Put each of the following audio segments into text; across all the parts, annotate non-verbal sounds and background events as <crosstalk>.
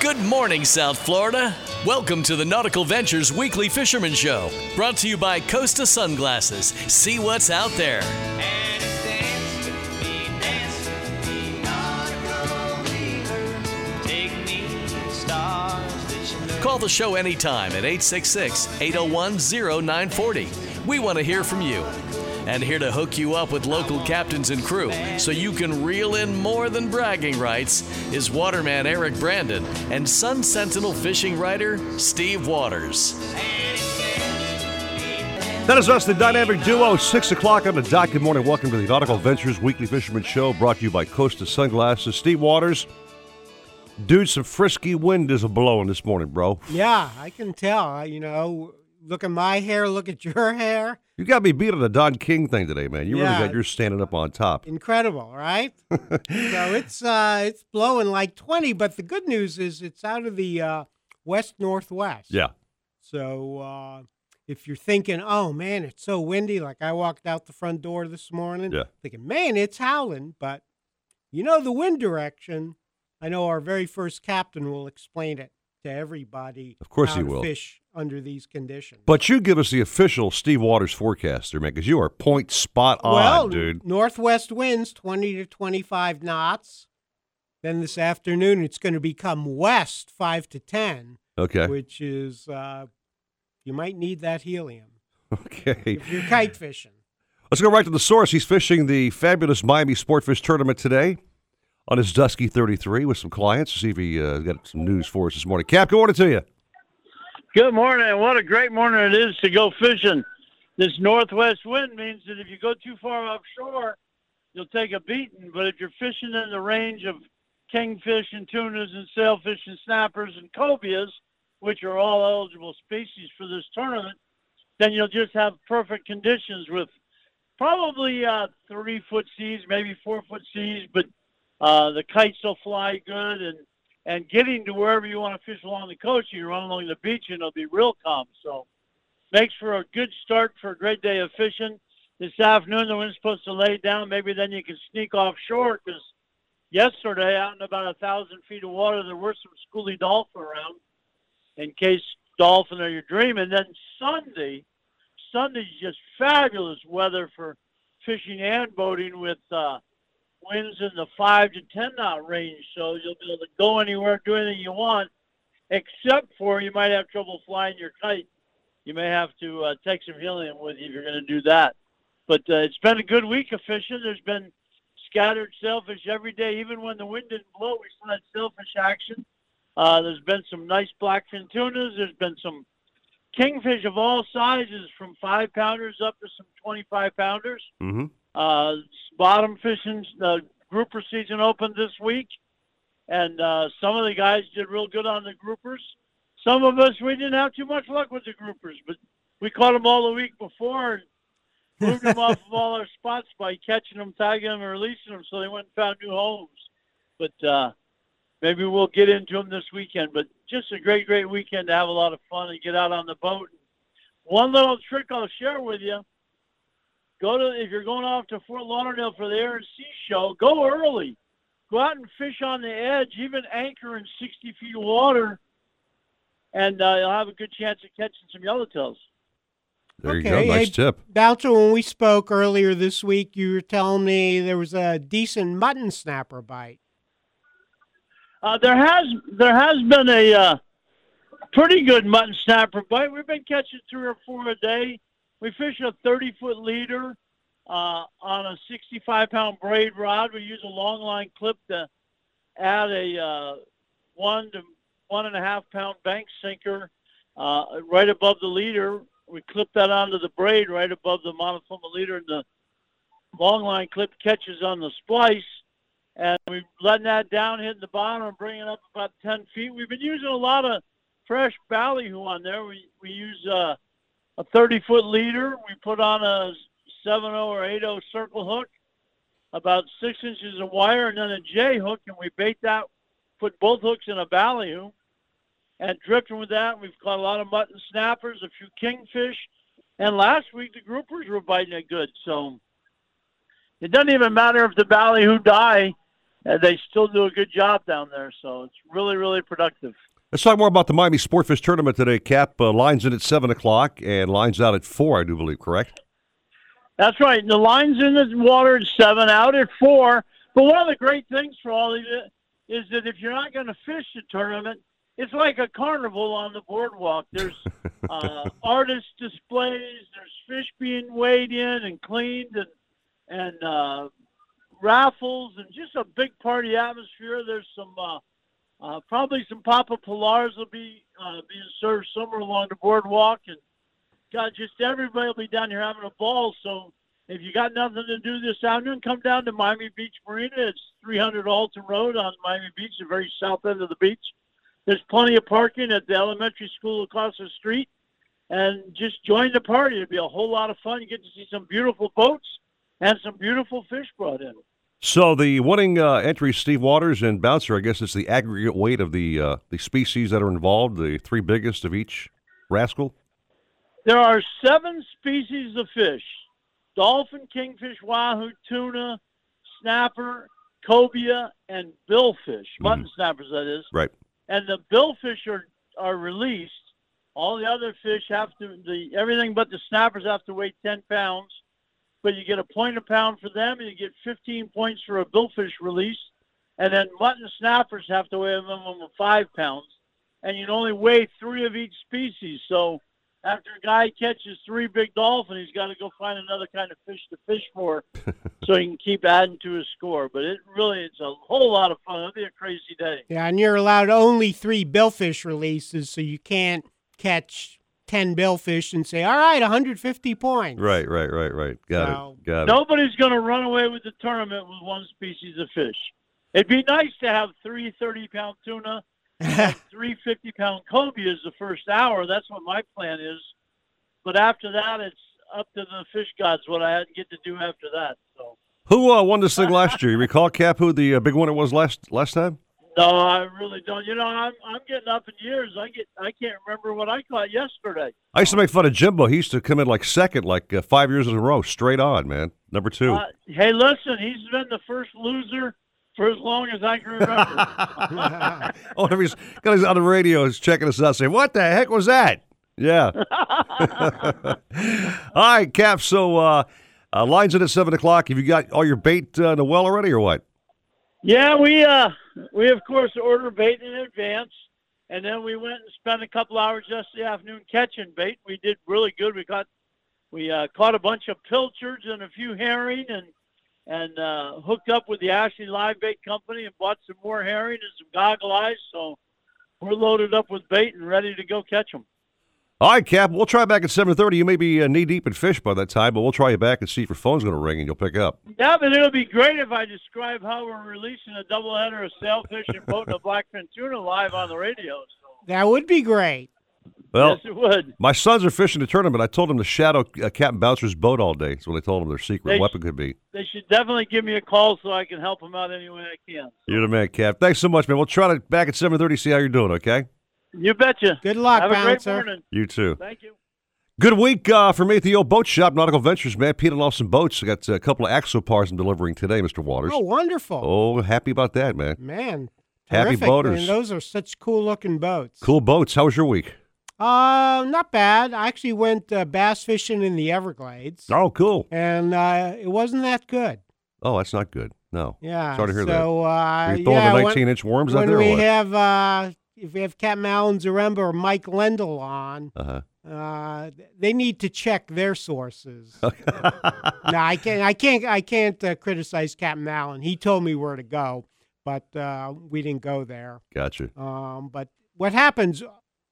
Good morning, South Florida. Welcome to the Nautical Ventures Weekly Fisherman Show, brought to you by Costa Sunglasses. See what's out there. Call the show anytime at 866 801 0940. We want to hear from you. And here to hook you up with local captains and crew so you can reel in more than bragging rights is waterman Eric Brandon and Sun Sentinel fishing writer Steve Waters. That is us, the dynamic duo, 6 o'clock on the dot. Good morning. Welcome to the Nautical Ventures Weekly Fisherman Show, brought to you by Costa Sunglasses. Steve Waters. Dude, some frisky wind is a blowing this morning, bro. Yeah, I can tell. I- You know, look at my hair, look at your hair. You got me beat on the Don King thing today, man. You Yeah. really got yours standing up on top. Incredible, right? <laughs> so it's uh it's blowing like 20, but the good news is it's out of the uh west northwest. Yeah. So uh if you're thinking, "Oh man, it's so windy," like I walked out the front door this morning Yeah. thinking, "Man, it's howling," but you know the wind direction. I know our very first captain will explain it to everybody. Of course he will. Fish under these conditions. But you give us the official Steve Waters forecast there, man, because you are point spot on, well, dude. northwest winds 20 to 25 knots. Then this afternoon, it's going to become west 5 to 10, Okay. which is, uh, you might need that helium Okay. if you're kite fishing. Let's go right to the source. He's fishing the fabulous Miami Sportfish Tournament today on his Dusky 33 with some clients. to See if he uh, got some news for us this morning. Cap, good morning to you. Good morning. What a great morning it is to go fishing. This northwest wind means that if you go too far offshore, you'll take a beating. But if you're fishing in the range of kingfish and tunas and sailfish and snappers and cobias, which are all eligible species for this tournament, then you'll just have perfect conditions with probably uh, three foot seas, maybe four foot seas, but uh, the kites will fly good and and getting to wherever you want to fish along the coast, you run along the beach and it'll be real calm. So makes for a good start for a great day of fishing. This afternoon the wind's supposed to lay down. Maybe then you can sneak offshore because yesterday out in about a thousand feet of water there were some schoolie dolphin around in case dolphin are your dream. And then Sunday, Sunday's just fabulous weather for fishing and boating with uh, winds in the five to ten knot range, so you'll be able to go anywhere, do anything you want, except for you might have trouble flying your kite. You may have to uh, take some helium with you if you're going to do that. But uh, it's been a good week of fishing. There's been scattered sailfish every day, even when the wind didn't blow. We still had sailfish action. Uh, there's been some nice blackfin tunas. There's been some kingfish of all sizes, from five pounders up to some 25 pounders. Mm-hmm. Uh, bottom fishing the grouper season opened this week, and uh, some of the guys did real good on the groupers. Some of us we didn't have too much luck with the groupers, but we caught them all the week before and <laughs> moved them off of all our spots by catching them, tagging them, and releasing them, so they went and found new homes. But uh, maybe we'll get into them this weekend. But just a great, great weekend to have a lot of fun and get out on the boat. One little trick I'll share with you go to if you're going off to Fort Lauderdale for the Air and Sea Show, go early. Go out and fish on the edge, even anchor in 60 feet of water, and uh, you'll have a good chance of catching some yellowtails. There you go. Nice hey, tip. Bouncer, when we spoke earlier this week, you were telling me there was a decent mutton snapper bite. Uh, there has there has been a uh, pretty good mutton snapper bite. We've been catching three or four a day. We fish a 30 foot leader uh, on a 65 pound braid rod. We use a long line clip to add a uh, one to one and a half pound bank sinker uh, right above the leader. We clip that onto the braid right above the monofilament leader, and the long line clip catches on the splice and we're letting that down, hitting the bottom, and bringing it up about 10 feet. We've been using a lot of fresh ballyhoo on there. We we use uh, a 30 foot leader. We put on a 7 or 8 circle hook, about six inches of wire, and then a J hook, and we bait that. Put both hooks in a ballyhoo, and drifting with that, we've caught a lot of mutton snappers, a few kingfish, and last week the groupers were biting it good. So it doesn't even matter if the ballyhoo die uh, they still do a good job down there. So it's really, really productive. Let's talk more about the Miami Sportfish Tournament today, Cap. Uh, lines in at 7 o'clock and lines out at 4, I do believe, correct? That's right. The line's in the water at 7, out at 4. But one of the great things for all of you is that if you're not going to fish the tournament, it's like a carnival on the boardwalk. There's <laughs> uh, artist displays, there's fish being weighed in and cleaned, and and uh, raffles, and just a big party atmosphere. There's some uh, uh, probably some Papa Pilars will be uh, being served somewhere along the boardwalk, and God, just everybody will be down here having a ball. So if you got nothing to do this afternoon, come down to Miami Beach Marina. It's 300 Alton Road on Miami Beach, the very south end of the beach. There's plenty of parking at the elementary school across the street, and just join the party. It'll be a whole lot of fun. You get to see some beautiful boats and some beautiful fish brought in. So the winning uh, entry, Steve Waters and Bouncer. I guess it's the aggregate weight of the uh, the species that are involved, the three biggest of each rascal. There are seven species of fish: dolphin, kingfish, wahoo, tuna, snapper, cobia, and billfish. Mutton mm-hmm. snappers, that is. Right. And the billfish are are released. All the other fish have to the everything but the snappers have to weigh ten pounds but you get a point a pound for them, and you get 15 points for a billfish release. And then mutton snappers have to weigh a minimum of five pounds, and you can only weigh three of each species. So after a guy catches three big dolphin, he's got to go find another kind of fish to fish for, <laughs> so he can keep adding to his score. But it really, it's a whole lot of fun. It'll be a crazy day. Yeah, and you're allowed only three billfish releases, so you can't catch 10 billfish and say, all right, 150 points. Right, right, right, right. Got so, it. Got it. Nobody's going to run away with the tournament with one species of fish. It'd be nice to have three 30 pound tuna and <laughs> three 50 pound cobia as the first hour. That's what my plan is. But after that, it's up to the fish gods what I get to do after that. So. Who uh, won this thing last year? You recall, Cap, who the uh, big winner was last last time? No, I really don't. You know, I'm I'm getting up in years. I get I can't remember what I caught yesterday. I used to make fun of Jimbo. He used to come in like second, like uh, five years in a row, straight on, man. Number two. Uh, hey, listen, he's been the first loser for as long as I can remember. <laughs> oh, he's got his on the radio, he's checking us out, saying, "What the heck was that?" Yeah. <laughs> all right, Cap. So uh, uh, lines in at seven o'clock. Have you got all your bait uh, in the well already, or what? Yeah, we uh we of course order bait in advance, and then we went and spent a couple hours yesterday afternoon catching bait. We did really good. We caught we uh, caught a bunch of pilchards and a few herring, and and uh, hooked up with the Ashley Live Bait Company and bought some more herring and some goggle eyes. So we're loaded up with bait and ready to go catch them. All right, Cap. We'll try back at seven thirty. You may be uh, knee deep in fish by that time, but we'll try you back and see if your phone's going to ring and you'll pick up. Yeah, but it'll be great if I describe how we're releasing a doubleheader of sailfish and boat and a blackfin tuna live on the radio. So. That would be great. Well, yes, it would. My sons are fishing the tournament. I told them to shadow uh, Captain Bouncer's boat all day. That's what I told them their secret they weapon sh- could be. They should definitely give me a call so I can help them out any way I can. So. You're the man, Cap. Thanks so much, man. We'll try to back at seven thirty. See how you're doing. Okay. You betcha. Good luck, Have Bouncer. a great morning. You too. Thank you. Good week uh, for me at the old boat shop, Nautical Ventures, man. Peter Lawson Boats. I got a couple of Axopars I'm delivering today, Mr. Waters. Oh, wonderful. Oh, happy about that, man. Man. Happy terrific, boaters. Man. Those are such cool looking boats. Cool boats. How was your week? Uh, not bad. I actually went uh, bass fishing in the Everglades. Oh, cool. And uh, it wasn't that good. Oh, that's not good. No. Yeah. Sorry to hear so, that. Uh, Are you throwing yeah, the 19 inch worms out there? we or what? have uh, if we have Captain Alan Zaremba or Mike Lendl on, uh-huh. uh, they need to check their sources. <laughs> no, I can't. I can't. I can't uh, criticize Captain Alan. He told me where to go, but uh, we didn't go there. Gotcha. Um, but what happens?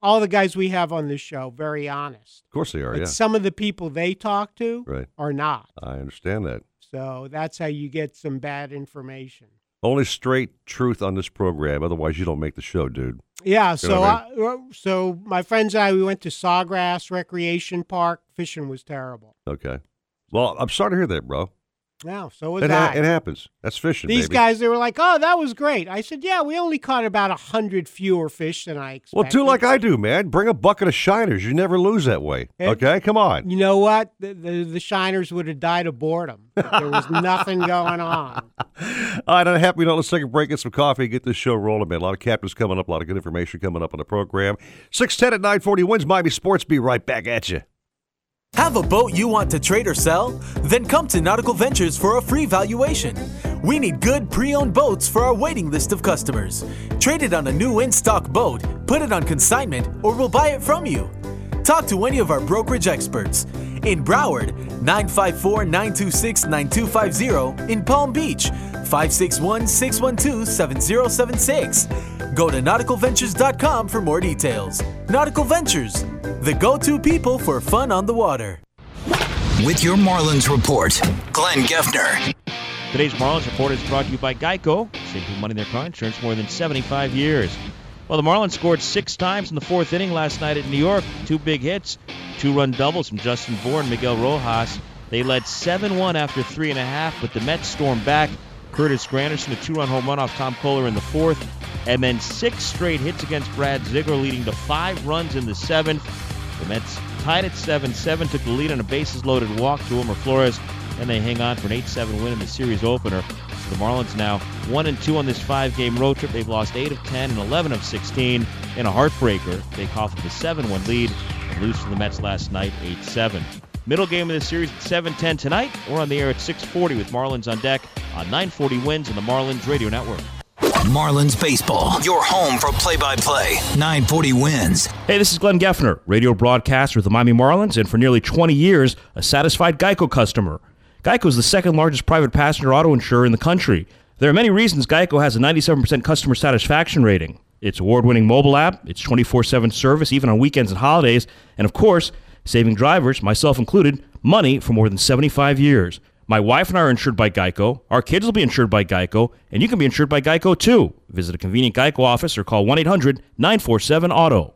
All the guys we have on this show, very honest. Of course they are. But yeah. some of the people they talk to Right. are not. I understand that. So that's how you get some bad information. Only straight truth on this program. Otherwise, you don't make the show, dude. Yeah, know so I, uh, so my friends and I we went to Sawgrass Recreation Park. Fishing was terrible. Okay. Well, I'm sorry to hear that, bro. Wow, so was It, I. it happens. That's fishing, These baby. guys, they were like, "Oh, that was great." I said, "Yeah, we only caught about a hundred fewer fish than I expected." Well, do like I do, man. Bring a bucket of shiners. You never lose that way. Eh. Okay, come on. You know what? The, the, the shiners would have died of boredom. There was nothing going on. <laughs> All right, I'm happy. Now let's take a break, get some coffee, get this show rolling, man. A lot of captains coming up, a lot of good information coming up on the program. Six ten at nine forty wins Miami Sports. Be right back at you. Have a boat you want to trade or sell? Then come to Nautical Ventures for a free valuation. We need good pre owned boats for our waiting list of customers. Trade it on a new in stock boat, put it on consignment, or we'll buy it from you. Talk to any of our brokerage experts. In Broward, 954 926 9250. In Palm Beach, 561 612 7076. Go to nauticalventures.com for more details. Nautical Ventures, the go to people for fun on the water. With your Marlins report, Glenn Geffner. Today's Marlins report is brought to you by Geico, saving money in their car insurance more than 75 years. Well, the Marlins scored six times in the fourth inning last night at New York. Two big hits, two run doubles from Justin Bour Miguel Rojas. They led 7 1 after three and a half, but the Mets stormed back. Curtis Granderson, a two run home run off Tom Koehler in the fourth, and then six straight hits against Brad Ziegler, leading to five runs in the seventh. The Mets tied at 7 7, took the lead on a bases loaded walk to Wilmer Flores, and they hang on for an 8 7 win in the series opener. So the Marlins now 1 and 2 on this five game road trip. They've lost 8 of 10 and 11 of 16 in a heartbreaker. They coughed up a 7 1 lead and lose to the Mets last night 8 7. Middle game of the series at 7:10 tonight. We're on the air at 6:40 with Marlins on deck on 940 Wins on the Marlins Radio Network. Marlins Baseball, your home for play by play. 940 wins. Hey, this is Glenn Geffner, radio broadcaster with the Miami Marlins, and for nearly 20 years, a satisfied Geico customer. Geico is the second largest private passenger auto insurer in the country. There are many reasons Geico has a 97% customer satisfaction rating. Its award winning mobile app, its 24 7 service, even on weekends and holidays, and of course, saving drivers, myself included, money for more than 75 years. My wife and I are insured by Geico. Our kids will be insured by Geico, and you can be insured by Geico too. Visit a convenient Geico office or call 1 800 947 Auto.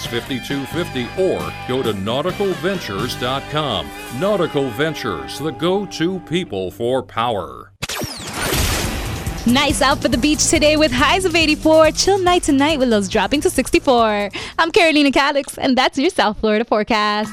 5250 or go to nauticalventures.com. Nautical Ventures, the go to people for power. Nice out for the beach today with highs of 84. Chill night tonight with lows dropping to 64. I'm Carolina Calix, and that's your South Florida forecast.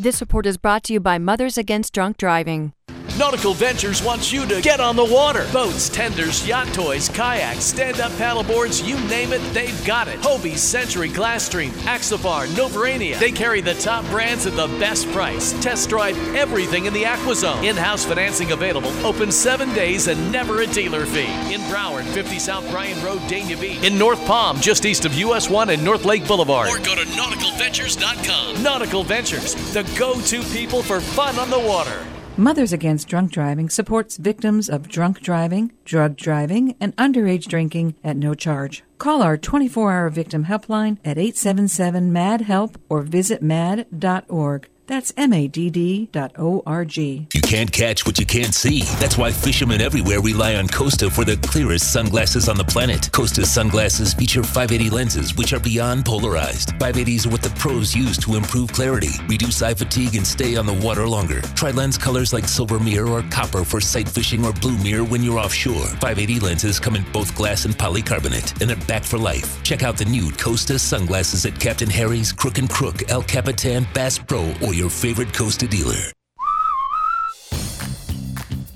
This report is brought to you by Mothers Against Drunk Driving. Nautical Ventures wants you to get on the water. Boats, tenders, yacht toys, kayaks, stand-up paddleboards, you name it, they've got it. Hobie, Century, Glasstream, Axopar, Novurania. They carry the top brands at the best price. Test drive everything in the AquaZone. In-house financing available. Open seven days and never a dealer fee. In Broward, 50 South Bryan Road, Dania Beach. In North Palm, just east of US 1 and North Lake Boulevard. Or go to nauticalventures.com. Nautical Ventures, the go-to people for fun on the water. Mothers Against Drunk Driving supports victims of drunk driving, drug driving, and underage drinking at no charge. Call our 24 hour victim helpline at 877 MADD HELP or visit madd.org. That's M-A-D-D dot O-R-G. You can't catch what you can't see. That's why fishermen everywhere rely on Costa for the clearest sunglasses on the planet. Costa sunglasses feature 580 lenses, which are beyond polarized. 580s are what the pros use to improve clarity, reduce eye fatigue, and stay on the water longer. Try lens colors like silver mirror or copper for sight fishing or blue mirror when you're offshore. 580 lenses come in both glass and polycarbonate, and they're back for life. Check out the new Costa sunglasses at Captain Harry's, Crook and Crook, El Capitan, Bass Pro, or your favorite Costa dealer.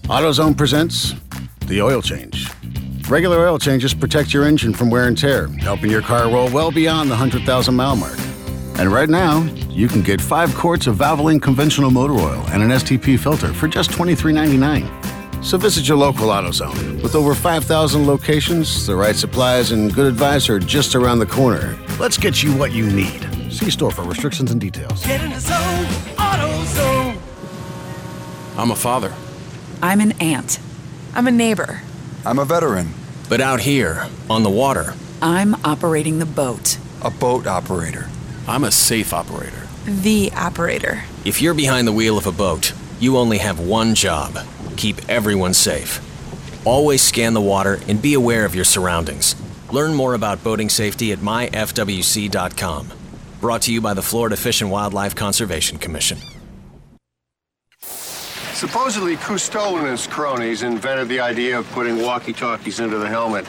AutoZone presents the oil change. Regular oil changes protect your engine from wear and tear, helping your car roll well beyond the 100,000 mile mark. And right now, you can get five quarts of Valvoline conventional motor oil and an STP filter for just $23.99. So visit your local AutoZone. With over 5,000 locations, the right supplies, and good advice are just around the corner. Let's get you what you need. See store for restrictions and details. Get in the zone, AutoZone. I'm a father. I'm an aunt. I'm a neighbor. I'm a veteran. But out here, on the water, I'm operating the boat. A boat operator. I'm a safe operator. The operator. If you're behind the wheel of a boat, you only have one job keep everyone safe. Always scan the water and be aware of your surroundings. Learn more about boating safety at myfwc.com. Brought to you by the Florida Fish and Wildlife Conservation Commission. Supposedly, Cousteau and his cronies invented the idea of putting walkie-talkies into the helmet.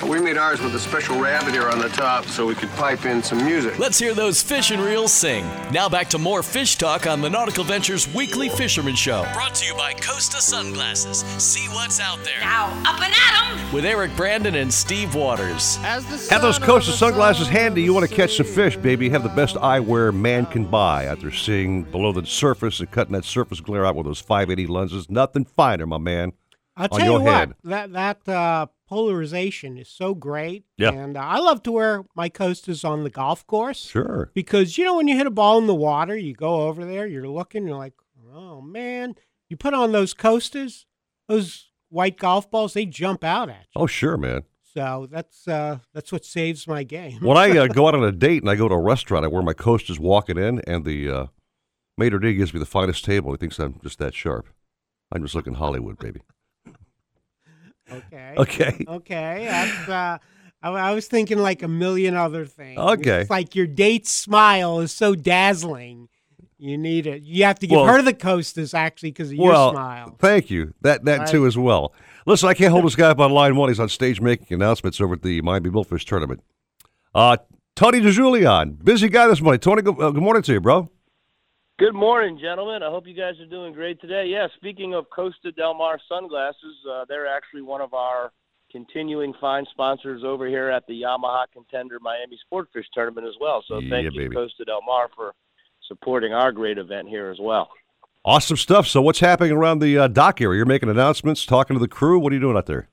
But we made ours with a special rabbit ear on the top so we could pipe in some music. Let's hear those fish and reels sing. Now back to more fish talk on the Nautical Ventures Weekly Fisherman Show. Brought to you by Costa Sunglasses. See what's out there. Now, up and at 'em. With Eric Brandon and Steve Waters. Have those Costa sunglasses handy. You want to catch some fish, baby. Have the best eyewear man can buy after seeing below the surface and cutting that surface glare out with those 580 lenses. Nothing finer, my man. I'll on tell your you head. what, that that uh, polarization is so great. Yeah. And uh, I love to wear my Costas on the golf course. Sure. Because you know when you hit a ball in the water, you go over there, you're looking, you're like, oh man, you put on those Costas, those white golf balls, they jump out at you. Oh, sure, man. So that's uh, that's what saves my game. when I uh, <laughs> go out on a date and I go to a restaurant, I wear my Costas walking in, and the uh, maitre d' gives me the finest table. He thinks I'm just that sharp. I'm just looking Hollywood, baby. Okay. Okay. Okay. That's, uh, I, I was thinking like a million other things. Okay. It's like your date's smile is so dazzling. You need it. You have to give Well- her the Costas actually because of your well, smile. thank you. That that too as well. Listen, I can't hold <laughs> this guy up on line one. He's on stage making announcements over at the Miami Billfish tournament. Uh, Tony DeJulian, busy guy this morning. Tony, good, uh, good morning to you, bro. Good morning, gentlemen. I hope you guys are doing great today. Yeah, speaking of Costa Del Mar sunglasses, uh, they're actually one of our continuing fine sponsors over here at the Yamaha Contender Miami Sportfish Tournament as well. So Yeah, thank you, baby. Costa Del Mar, for supporting our great event here as well. Awesome stuff. So, what's happening around the uh, dock area? You're making announcements, talking to the crew. What are you doing out there?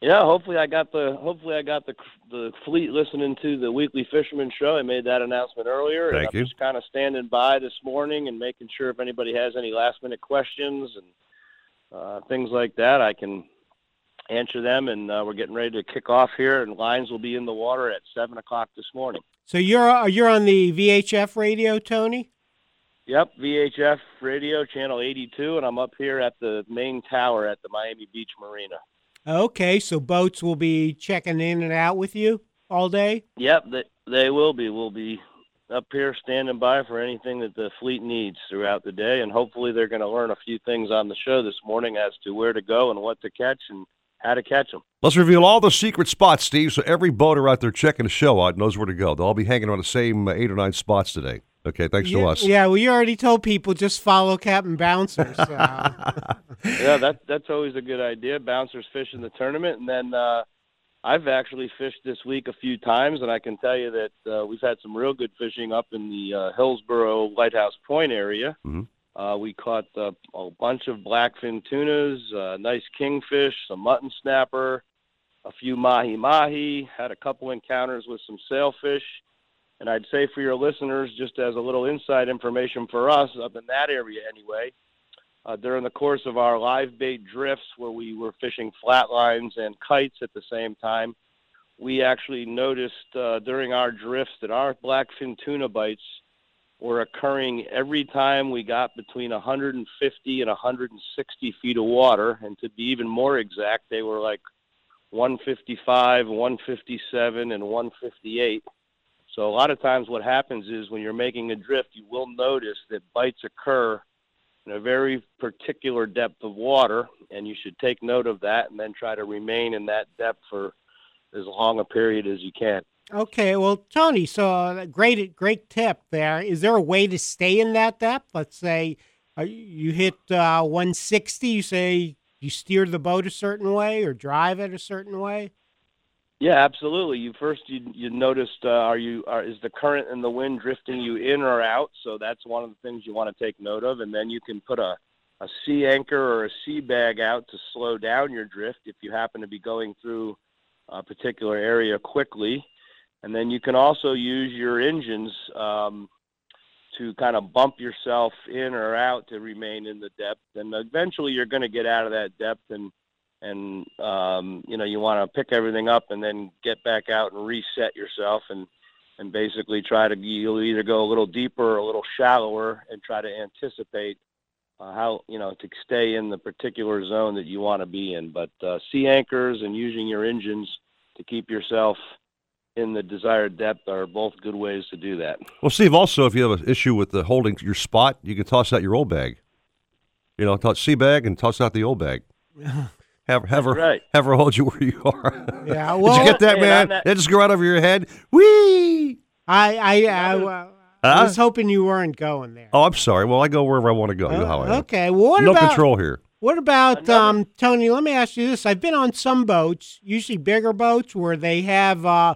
Yeah, hopefully I got the hopefully I got the the fleet listening to the weekly fisherman show. I made that announcement earlier. Thank and you. I'm just kind of standing by this morning and making sure if anybody has any last minute questions and uh, things like that, I can answer them. And uh, we're getting ready to kick off here, and lines will be in the water at seven o'clock this morning. So you're uh, you're on the VHF radio, Tony. Yep, VHF radio channel 82, and I'm up here at the main tower at the Miami Beach Marina. Okay, so boats will be checking in and out with you all day. Yep, they, they will be. We'll be up here standing by for anything that the fleet needs throughout the day, and hopefully they're going to learn a few things on the show this morning as to where to go and what to catch and how to catch them. Let's reveal all the secret spots, Steve, so every boater out there checking the show out knows where to go. They'll all be hanging around the same eight or nine spots today. Okay, thanks yeah, to us. Yeah, well, you already told people just follow Captain Bouncer. So. <laughs> yeah, that that's always a good idea. Bouncers fish in the tournament, and then uh, I've actually fished this week a few times, and I can tell you that uh, we've had some real good fishing up in the uh, Hillsboro Lighthouse Point area. Mhm. Uh, we caught uh, a bunch of blackfin tunas, uh, nice kingfish, some mutton snapper, a few mahi mahi. Had a couple encounters with some sailfish. And I'd say for your listeners, just as a little inside information for us up in that area anyway, uh, during the course of our live bait drifts where we were fishing flatlines and kites at the same time, we actually noticed uh, during our drifts that our blackfin tuna bites were occurring every time we got between 150 and 160 feet of water. And to be even more exact, they were like 155, 157, and 158. So a lot of times what happens is when you're making a drift, you will notice that bites occur in a very particular depth of water, and you should take note of that and then try to remain in that depth for as long a period as you can. Okay, well, Tony, so uh, great, great tip there. Is there a way to stay in that depth? Let's say uh, you hit uh, 160. You say you steer the boat a certain way or drive it a certain way? Yeah, absolutely. You first you you noticed uh, are you are is the current and the wind drifting you in or out? So that's one of the things you want to take note of, and then you can put a a sea anchor or a sea bag out to slow down your drift if you happen to be going through a particular area quickly, and then you can also use your engines um, to kind of bump yourself in or out to remain in the depth, and eventually you're going to get out of that depth and and um, you know you want to pick everything up and then get back out and reset yourself and and basically try to you'll either go a little deeper or a little shallower and try to anticipate uh, how you know to stay in the particular zone that you want to be in. But uh, sea anchors and using your engines to keep yourself in the desired depth are both good ways to do that. Well, Steve, also, if you have an issue with the holding your spot, you can toss out your old bag. You know, toss sea bag and toss out the old bag. <laughs> Have, have her right. have her hold you where you are. Yeah, <laughs> Did well- you get that, man? on that- That just go right over your head. Whee! I I, I, I Huh? was hoping you weren't going there. Oh, I'm sorry. Well, I go wherever I want to go. You know how I am. Okay. Well, what no about control here. What about um, Tony? Let me ask you this: I've been on some boats, usually bigger boats, where they have uh,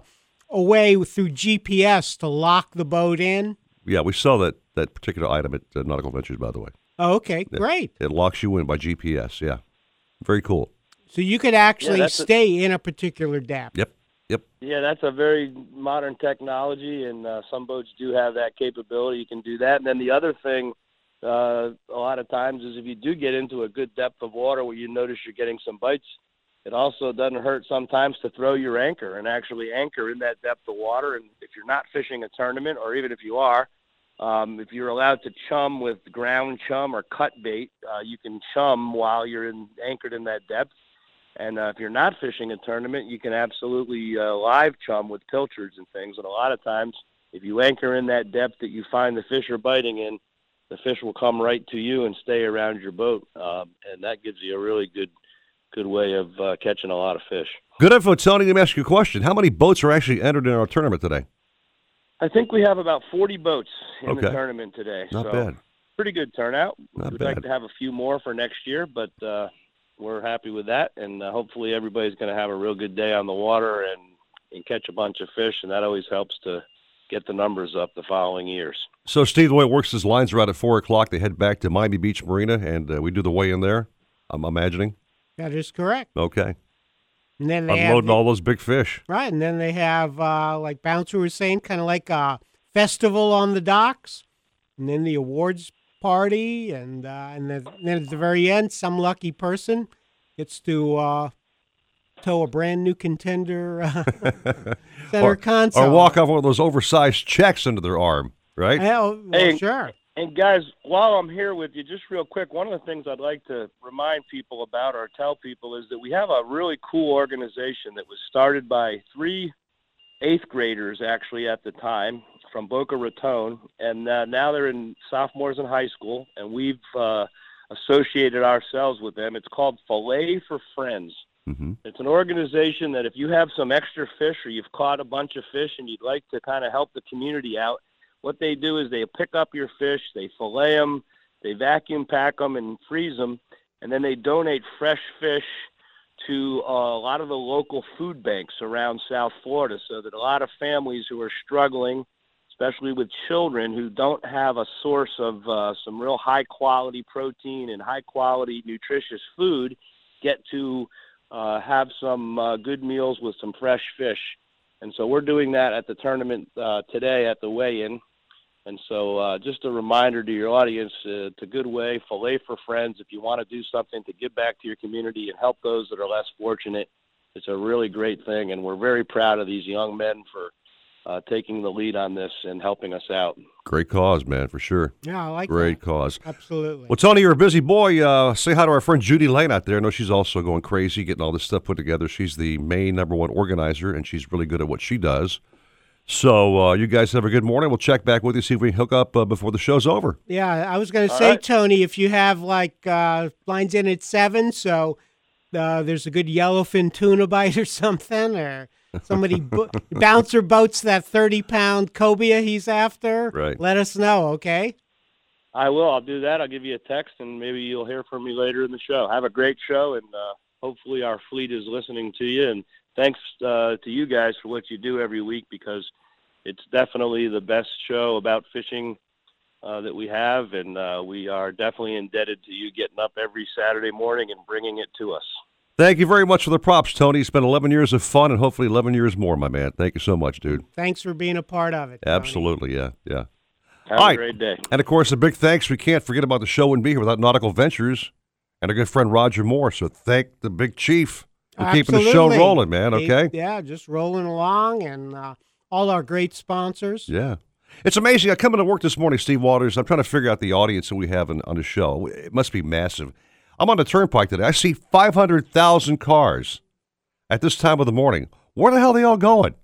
a way through GPS to lock the boat in. Yeah, we saw that that particular item at uh, Nautical Ventures, by the way. Oh, okay, It- great. It locks you in by GPS. Yeah, very cool. So you could actually that's a- stay in a particular depth. Yep. Yep. Yeah, that's a very modern technology, and uh, some boats do have that capability. You can do that. And then the other thing, uh, a lot of times, is if you do get into a good depth of water where you notice you're getting some bites, it also doesn't hurt sometimes to throw your anchor and actually anchor in that depth of water. And if you're not fishing a tournament, or even if you are, um, if you're allowed to chum with ground chum or cut bait, uh, you can chum while you're in, anchored in that depth. And uh, if you're not fishing a tournament, you can absolutely uh, live chum with pilchards and things. And a lot of times, if you anchor in that depth that you find the fish are biting in, the fish will come right to you and stay around your boat, um, and that gives you a really good, good way of uh, catching a lot of fish. Good info, Tony. Let me ask you a question. How many boats are actually entered in our tournament today? I think we have about 40 boats in Okay. the tournament today. Not so bad. Pretty good turnout. Not We'd bad. like to have a few more for next year, but uh, we're happy with that, and uh, hopefully everybody's going to have a real good day on the water and, and catch a bunch of fish, and that always helps to get the numbers up the following years. So, Steve, the way it works is lines are out at 4 o'clock. They head back to Miami Beach Marina, and uh, we do the weigh in there, I'm imagining. That is correct. Okay. And then they have Unloading the- all those big fish. Right, and then they have uh, like Bouncer was saying, kind of like a festival on the docks, and then the awards party, and uh, and then, then at the very end, some lucky person gets to uh, tow a brand new contender uh, <laughs> center or, console. Or walk off one of those oversized checks under their arm, right? Well, well, Hey, sure. And guys, while I'm here with you, just real quick, one of the things I'd like to remind people about or tell people is that we have a really cool organization that was started by three eighth graders actually at the time from Boca Raton, and uh, now they're in sophomores in high school, and we've uh, associated ourselves with them. It's called Fillet for Friends. Mm-hmm. It's an organization that if you have some extra fish or you've caught a bunch of fish and you'd like to kind of help the community out, what they do is they pick up your fish, they fillet them, they vacuum pack them and freeze them, and then they donate fresh fish to uh, a lot of the local food banks around South Florida so that a lot of families who are struggling, especially with children who don't have a source of uh, some real high quality protein and high quality nutritious food, get to uh, have some uh, good meals with some fresh fish. And so we're doing that at the tournament uh, today at the weigh-in. And so, uh, just a reminder to your audience, uh, it's a good way, fillet for friends. If you want to do something to give back to your community and help those that are less fortunate, it's a really great thing. And we're very proud of these young men for uh, taking the lead on this and helping us out. Great cause, man, for sure. Yeah, I like Great cause. Absolutely. Well, Tony, you're a busy boy. Uh, say hi to our friend Judy Lane out there. I know she's also going crazy getting all this stuff put together. She's the main number one organizer, and she's really good at what she does. So, uh, you guys have a good morning. We'll check back with you, see if we can hook up uh, before the show's over. Yeah, I was going to say, right. Tony, if you have like uh, lines in at seven, so uh, there's a good yellowfin tuna bite or <laughs> something, or somebody bo- bouncer boats that 30 pound cobia he's after, Right. let us know, okay? I will. I'll do that. I'll give you a text, and maybe you'll hear from me later in the show. Have a great show, and uh, hopefully our fleet is listening to you. And thanks uh, to you guys for what you do every week because it's definitely the best show about fishing uh, that we have, and uh, we are definitely indebted to you getting up every Saturday morning and bringing it to us. Thank you very much for the props, Tony. It's been 11 years of fun and hopefully 11 years more, my man. Thank you so much, dude. Thanks for being a part of it. Tony. Absolutely, yeah, yeah. Have All a right. great day. And of course, a big thanks. We can't forget about the show wouldn't be here without Nautical Ventures and our good friend Roger Moore. So thank the big chief for keeping the show rolling, man. Keep- Okay. yeah, just rolling along, and uh, all our great sponsors. Yeah. It's amazing. I come into work this morning, Steve Waters. I'm trying to figure out the audience that we have in, on the show. It must be massive. I'm on the turnpike today. I see 500,000 cars at this time of the morning. Where the hell are they all going?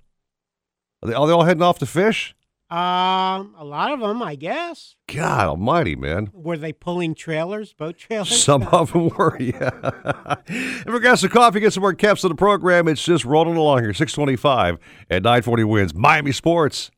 Are they, are they all heading off to fish? Um, a lot of them, I guess. God almighty, man. Were they pulling trailers, boat trailers? Some of them were, yeah. <laughs> in regards some coffee, get some more caps to the program. It's just rolling along here. 625 at 940 wins. Miami Sports.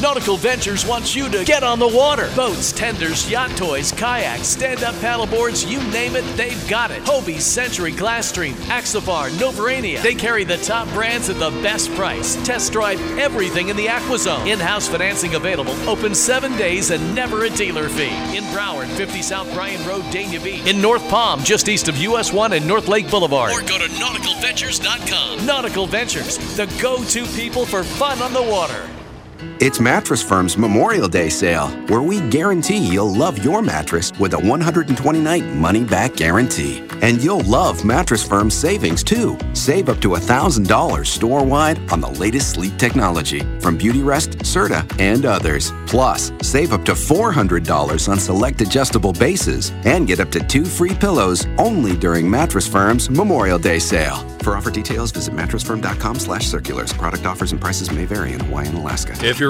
Nautical Ventures wants you to get on the water. Boats, tenders, yacht toys, kayaks, stand-up paddleboards, you name it, they've got it. Hobie, Century, Glasstream, Axopar, Novurania. They carry the top brands at the best price. Test drive everything in the AquaZone. In-house financing available. Open seven days and never a dealer fee. In Broward, 50 South Bryan Road, Dania Beach. In North Palm, just east of US 1 and North Lake Boulevard. Or go to nauticalventures.com. Nautical Ventures, the go-to people for fun on the water. It's Mattress Firm's Memorial Day sale, where we guarantee you'll love your mattress with a 120 night money back guarantee. And you'll love Mattress Firm's savings too. Save up to $1,000 store wide on the latest sleep technology from Beautyrest, Serta, and others. Plus, save up to $400 on select adjustable bases and get up to two free pillows only during Mattress Firm's Memorial Day sale. For offer details, visit mattressfirm.com slash circulars. Product offers and prices may vary in Hawaii and Alaska. If you're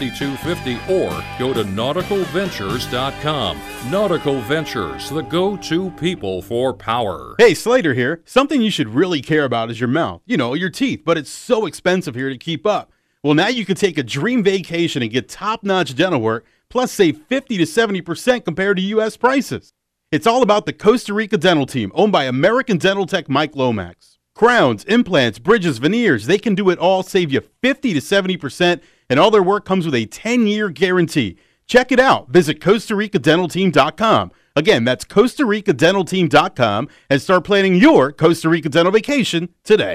5250 or go to nauticalventures.com. Nautical Ventures, the go to people for power. Hey, Slater here. Something you should really care about is your mouth. You know, your teeth, but it's so expensive here to keep up. Well, now you can take a dream vacation and get top notch dental work, plus save 50 to 70% compared to U.S. prices. It's all about the Costa Rica dental team, owned by American Dental Tech Mike Lomax. Crowns, implants, bridges, veneers, they can do it all, save you 50 to 70%, and all their work comes with a 10 year guarantee. Check it out. Visit Costa Rica Dental Team.com. Again, that's Costa Rica Dental Team.com and start planning your Costa Rica dental vacation today.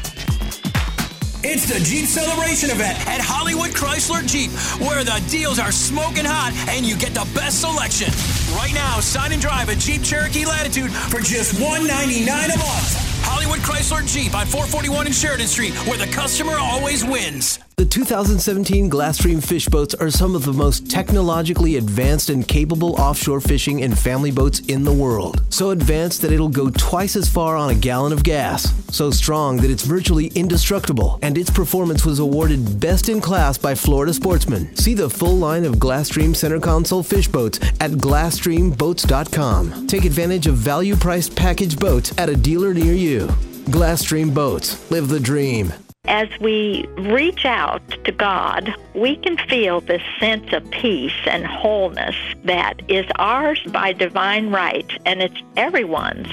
It's the Jeep Celebration event at Hollywood Chrysler Jeep, where the deals are smoking hot and you get the best selection. Right now, sign and drive a Jeep Cherokee Latitude for just 199 a month. Hollywood Chrysler Jeep on 441 in Sheridan Street, where the customer always wins. The 2017 Glasstream fish boats are some of the most technologically advanced and capable offshore fishing and family boats in the world. So advanced that it'll go twice as far on a gallon of gas. So strong that it's virtually indestructible. And its performance was awarded best in class by Florida Sportsman. See the full line of Glasstream center console fish boats at GlasstreamBoats.com. Take advantage of value priced package boats at a dealer near you. Glasstream Boats. Live the dream. As we reach out to God, we can feel this sense of peace and wholeness that is ours by divine right, and it's everyone's.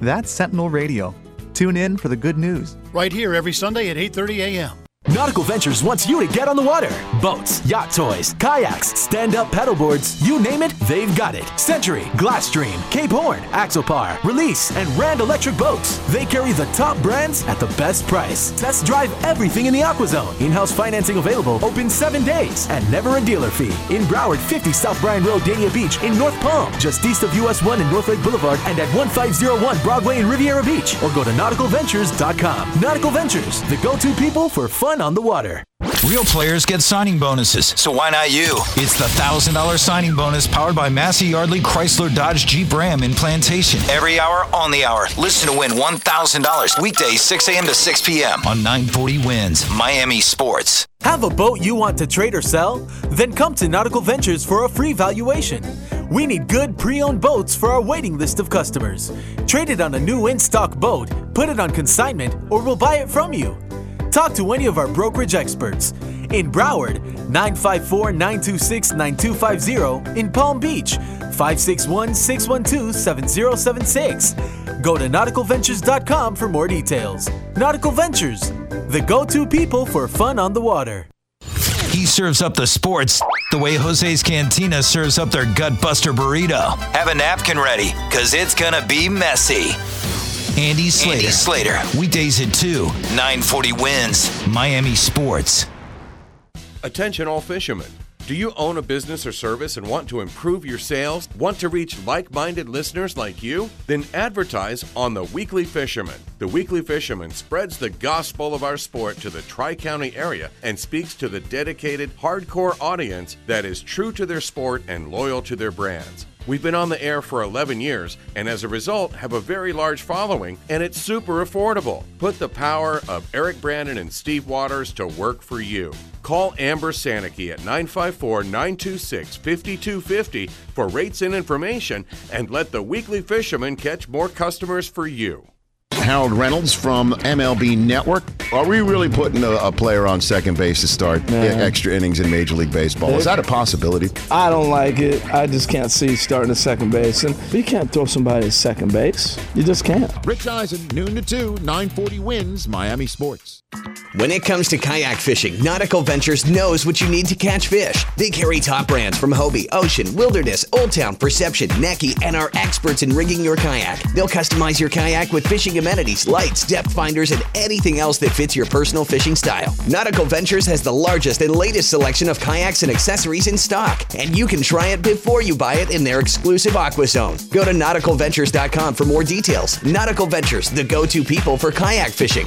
That's Sentinel Radio. Tune in for the good news. Right here every Sunday at 8:30 a.m. Nautical Ventures wants you to get on the water. Boats, yacht toys, kayaks, stand up paddleboards, you name it, they've got it. Century, Glasstream, Cape Horn, Axopar, Release, and Rand Electric Boats. They carry the top brands at the best price. Test drive everything in the AquaZone. In house financing available, open seven days, and never a dealer fee. In Broward, 50 South Bryan Road, Dania Beach, in North Palm, just east of US 1 and North Lake Boulevard, and at 1501 Broadway in Riviera Beach, or go to nauticalventures.com. Nautical Ventures, the go to people for fun on the water. Real players get signing bonuses, so why not you? It's the $1,000 signing bonus powered by Massey Yardley Chrysler Dodge Jeep Ram in Plantation. Every hour, on the hour. Listen to win $1,000 weekdays 6 a.m. to 6 p.m. on 940 Wins, Miami Sports. Have a boat you want to trade or sell? Then come to Nautical Ventures for a free valuation. We need good pre owned boats for our waiting list of customers. Trade it on a new in stock boat, put it on consignment, or we'll buy it from you. Talk to any of our brokerage experts. In Broward, 954 926 9250. In Palm Beach, 561 612 7076. Go to nauticalventures.com for more details. Nautical Ventures, the go to people for fun on the water. He serves up the sports the way Jose's Cantina serves up their gut buster burrito. Have a napkin ready, because it's going to be messy. Andy Slater. Andy Slater. Weekdays at 2, 940 wins, Miami Sports. Attention, all fishermen. Do you own a business or service and want to improve your sales? Want to reach like minded listeners like you? Then advertise on The Weekly Fisherman. The Weekly Fisherman spreads the gospel of our sport to the Tri County area and speaks to the dedicated, hardcore audience that is true to their sport and loyal to their brands. We've been on the air for 11 years and as a result have a very large following and it's super affordable. Put the power of Eric Brandon and Steve Waters to work for you. Call Amber Sanicky at 954 926 5250 for rates and information and let the weekly fisherman catch more customers for you. Harold Reynolds from MLB Network. Are we really putting a, a player on second base to start Man. extra innings in Major League Baseball? Is that a possibility? I don't like it. I just can't see starting at second base. And you can't throw somebody at second base. You just can't. Rich Eisen, noon to 2, 940 wins, Miami Sports. When it comes to kayak fishing, Nautical Ventures knows what you need to catch fish. They carry top brands from Hobie, Ocean, Wilderness, Old Town, Perception, Necky, and are experts in rigging your kayak. They'll customize your kayak with fishing amenities, lights, depth finders, and anything else that fits your personal fishing style. Nautical Ventures has the largest and latest selection of kayaks and accessories in stock, and you can try it before you buy it in their exclusive Aqua Zone. Go to nauticalventures.com for more details. Nautical Ventures, the go-to people for kayak fishing.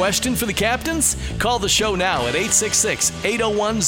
Question for the captains? Call the show now at 866 801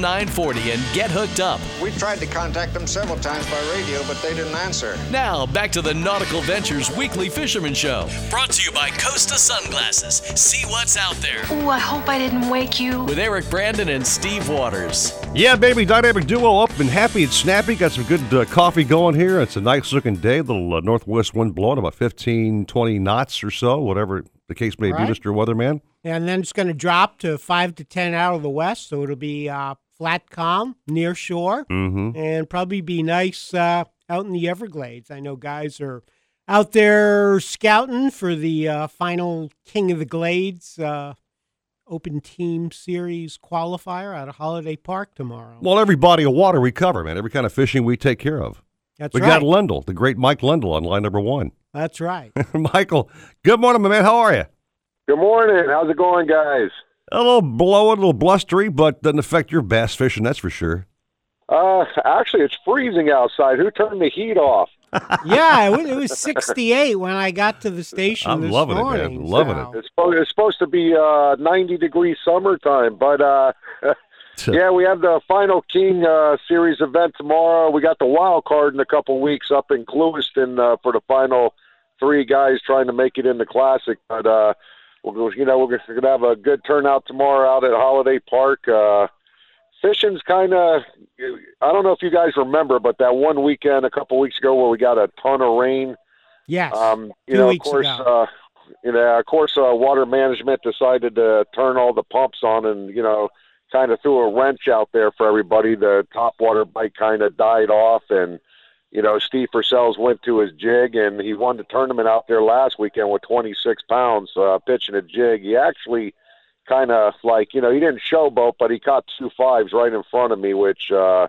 0940 and get hooked up. We tried to contact them several times by radio, but they didn't answer. Now, back to the Nautical Ventures Weekly Fisherman Show. Brought to you by Costa Sunglasses. See what's out there. Ooh, I hope I didn't wake you. With Eric Brandon and Steve Waters. Yeah, baby, dynamic duo up and happy and snappy. Got some good uh, coffee going here. It's a nice looking day. little uh, northwest wind blowing about 15, 20 knots or so, whatever the case may Right. be, Mr. Weatherman. And then it's going to drop to 5 to 10 out of the west. So it'll be uh, flat calm near shore Mhm. and probably be nice uh, out in the Everglades. I know guys are out there scouting for the uh, final King of the Glades uh, Open Team Series qualifier out of Holiday Park tomorrow. Well, every body of water we cover, man. Every kind of fishing we take care of. That's we right. got Lendl, the great Mike Lendl, on line number one. That's right. <laughs> Michael, good morning, my man. How are you? Good morning. How's it going, guys? A little blowing, a little blustery, but doesn't affect your bass fishing, that's for sure. Uh, actually, it's freezing outside. Who turned the heat off? <laughs> yeah, it was, it was 68 when I got to the station I'm this loving it, man. morning. Loving so- It's supposed, it's supposed to be uh, 90 degree summertime, but uh, <laughs> <laughs> yeah, we have the final King uh, Series event tomorrow. We got the wild card in a couple weeks up in Clewiston uh, for the final three guys trying to make it in the Classic. But uh, we're, you know, we're going to have a good turnout tomorrow out at Holiday Park. Uh, fishing's kind of I don't know if you guys remember, but that one weekend a couple weeks ago where we got a ton of rain. Yes. Um, you Two know, of course, ago. uh, you know, of course, uh, water management decided to turn all the pumps on, and you know, kind of threw a wrench out there for everybody. The top water bite kind of died off, and you know, Steve Purcell's went to his jig and he won the tournament out there last weekend with 26 pounds uh, pitching a jig. He actually kind of like, you know, he didn't showboat, but he caught two fives right in front of me, which, uh,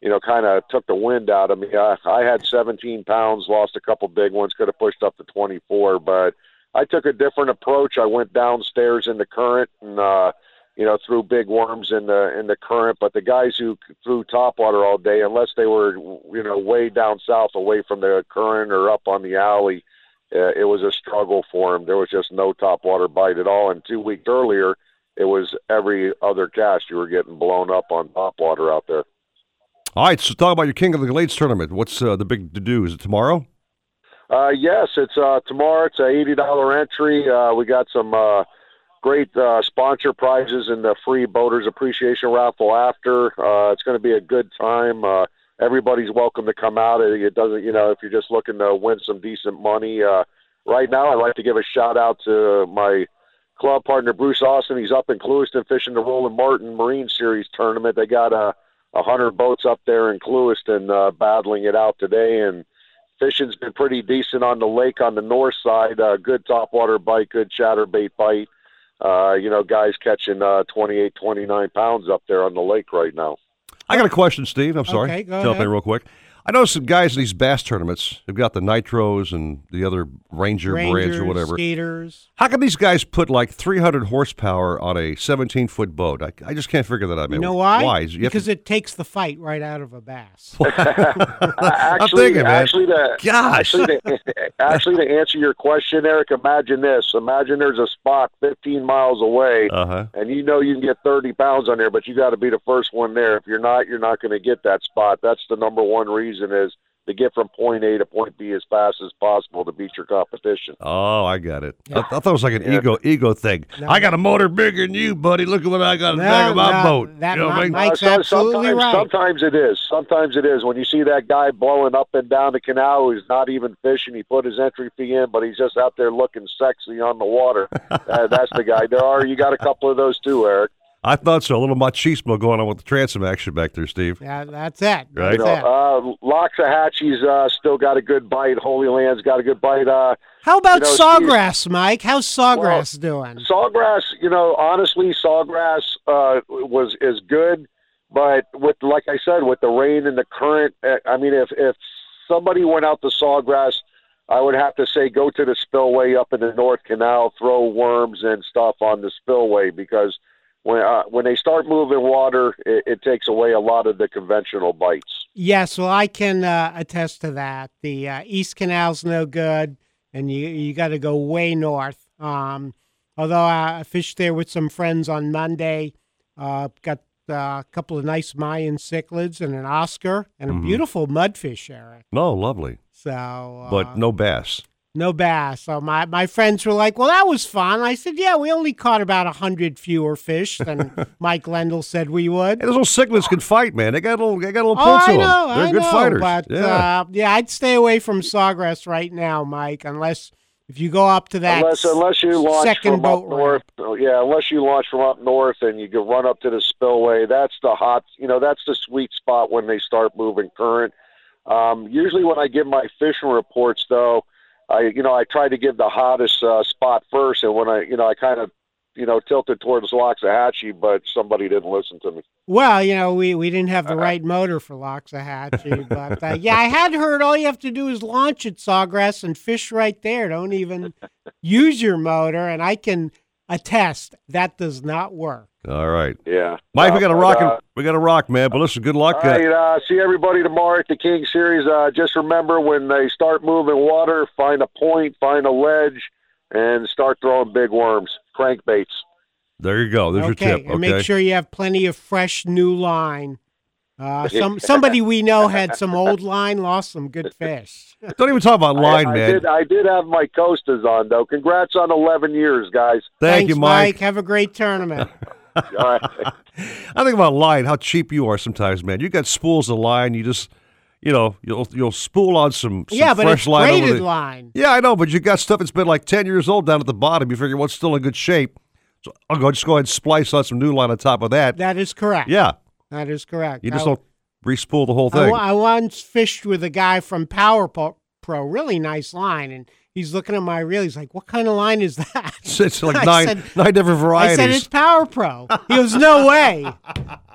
you know, kind of took the wind out of me. I, I had 17 pounds, lost a couple big ones, could have pushed up to 24, but I took a different approach. I went downstairs in the current and, uh, you know, threw big worms in the in the current. But the guys who threw topwater all day, unless they were, you know, way down south, away from the current or up on the alley, uh, it was a struggle for them. There was just no topwater bite at all. And two weeks earlier, it was every other cast you were getting blown up on topwater out there. All right, so talk about your King of the Glades tournament. What's uh, the big to do? Is it tomorrow? Uh, yes, it's uh, tomorrow. It's a eighty dollar entry. Uh, we got some uh, great uh, sponsor prizes and the free boaters appreciation raffle after. Uh, it's going to be a good time. Uh, everybody's welcome to come out. It, doesn't, you know, if you're just looking to win some decent money. Uh, right now, I'd like to give a shout out to my club partner Bruce Austin. He's up in Clewiston fishing the Roland Martin Marine Series tournament. They got a, a hundred boats up there in Clewiston uh, battling it out today, and fishing's been pretty decent on the lake on the north side. Uh, good topwater bite, good chatterbait bite. Uh, you know, guys catching uh, 28, 29 pounds up there on the lake right now. I got a question, Steve. I'm sorry. Okay, go Jump ahead. in real quick. I know some guys in these bass tournaments They've got the nitros and the other Ranger brands or whatever. Skeeters. How can these guys put like 300 horsepower on a 17 foot boat? I, I just can't figure that out. You know why? Why? You because to- it takes the fight right out of a bass. <laughs> actually, thinking, man. actually, to, Gosh. actually, to, <laughs> actually, to answer your question, Eric, imagine this: imagine there's a spot 15 miles away, uh-huh. and you know you can get 30 pounds on there, but you got to be the first one there. If you're not, you're not going to get that spot. That's the number one reason is to get from point A to point B as fast as possible to beat your competition. Oh, I got it. I, I thought it was like an ego ego thing. I got a motor bigger than you, buddy. Look at what I got in the back of my no, boat. that you know what I mean? Uh, so- sometimes, Sometimes it is. Sometimes it is. When you see that guy blowing up and down the canal who's not even fishing, he put his entry fee in, but he's just out there looking sexy on the water. <laughs> uh, that's the guy. There are. You got a couple of those too, Eric. I thought so. A little machismo going on with the transom action back there, Steve. Yeah, that's it. Right. You know, uh, Loxahatchee's uh, still got a good bite. Holey Land's got a good bite. Uh, How about you know, sawgrass, Mike? How's sawgrass doing? Sawgrass, you know, honestly, sawgrass uh, was is good, but with like I said, with the rain and the current, uh, I mean, if if somebody went out to sawgrass, I would have to say go to the spillway up in the North Canal, throw worms and stuff on the spillway because when uh, when they start moving water, it, it takes away a lot of the conventional bites. Yes, well, I can uh, attest to that. The uh, East Canal's no good, and you you got to go way north. Um, although I fished there with some friends on Monday, uh, got uh, a couple of nice Mayan cichlids and an Oscar and a Mhm. beautiful mudfish, Eric. No, lovely. So, uh, But no bass. No bass. So my, my friends were like, "Well, that was fun." I said, "Yeah, we only caught about a hundred fewer fish than <laughs> Mike Lendl said we would." And those little cichlids can fight, man. They got a little, they got a little Oh, pull to I them. know, They're I good know, fighters. But yeah. uh, yeah, I'd stay away from sawgrass right now, Mike, unless if you go up to that unless unless you launch second from boat up north. oh, Yeah, unless you launch from up north and you can run up to the spillway. That's the hot. You know, that's the sweet spot when they start moving current. Um, usually, when I give my fishing reports, though, I you know I tried to give the hottest uh, spot first, and when I you know I kind of you know tilted towards Loxahatchee, but somebody didn't listen to me. Well, you know, we, we didn't have the right motor for Loxahatchee, but uh, yeah, I had heard all you have to do is launch at Sawgrass and fish right there. Don't even <laughs> use your motor, and I can attest that does not work. All right. Yeah. Mike, we Uh, got to but, rock. uh, and, we got to rock, man. But listen, good luck. All uh, uh, see everybody tomorrow at the King Series. Uh, just remember when they start moving water, find a point, find a ledge, and start throwing big worms, crankbaits. there you go. There's okay, your tip. Okay. and make sure you have plenty of fresh new line. Uh, <laughs> some somebody we know had some old line, lost some good <laughs> fish. Don't even talk about line, I, I man. did, I did have my Costas on though. Congrats on 11 years, guys. Thank Thanks, you, Mike. Have a great tournament. Right. <laughs> I think about line, how cheap you are sometimes, man. You got spools of line. You just, you know, you'll you'll spool on some, some yeah, but fresh it's line. braided the- line. Yeah, I know, but you got stuff that's been like ten years old down at the bottom. You figure what's still in good shape. So I'll go just go ahead and splice on some new line on top of that. That is correct. Yeah, That is correct. you just Now, don't Re-spool the whole thing. wa- I once fished with a guy from Power Po- Pro, really nice line, and he's looking at my reel. He's like, "What kind of line is that?" <laughs> It's like nine said- nine different varieties. I said it's Power Pro. He goes, "No way."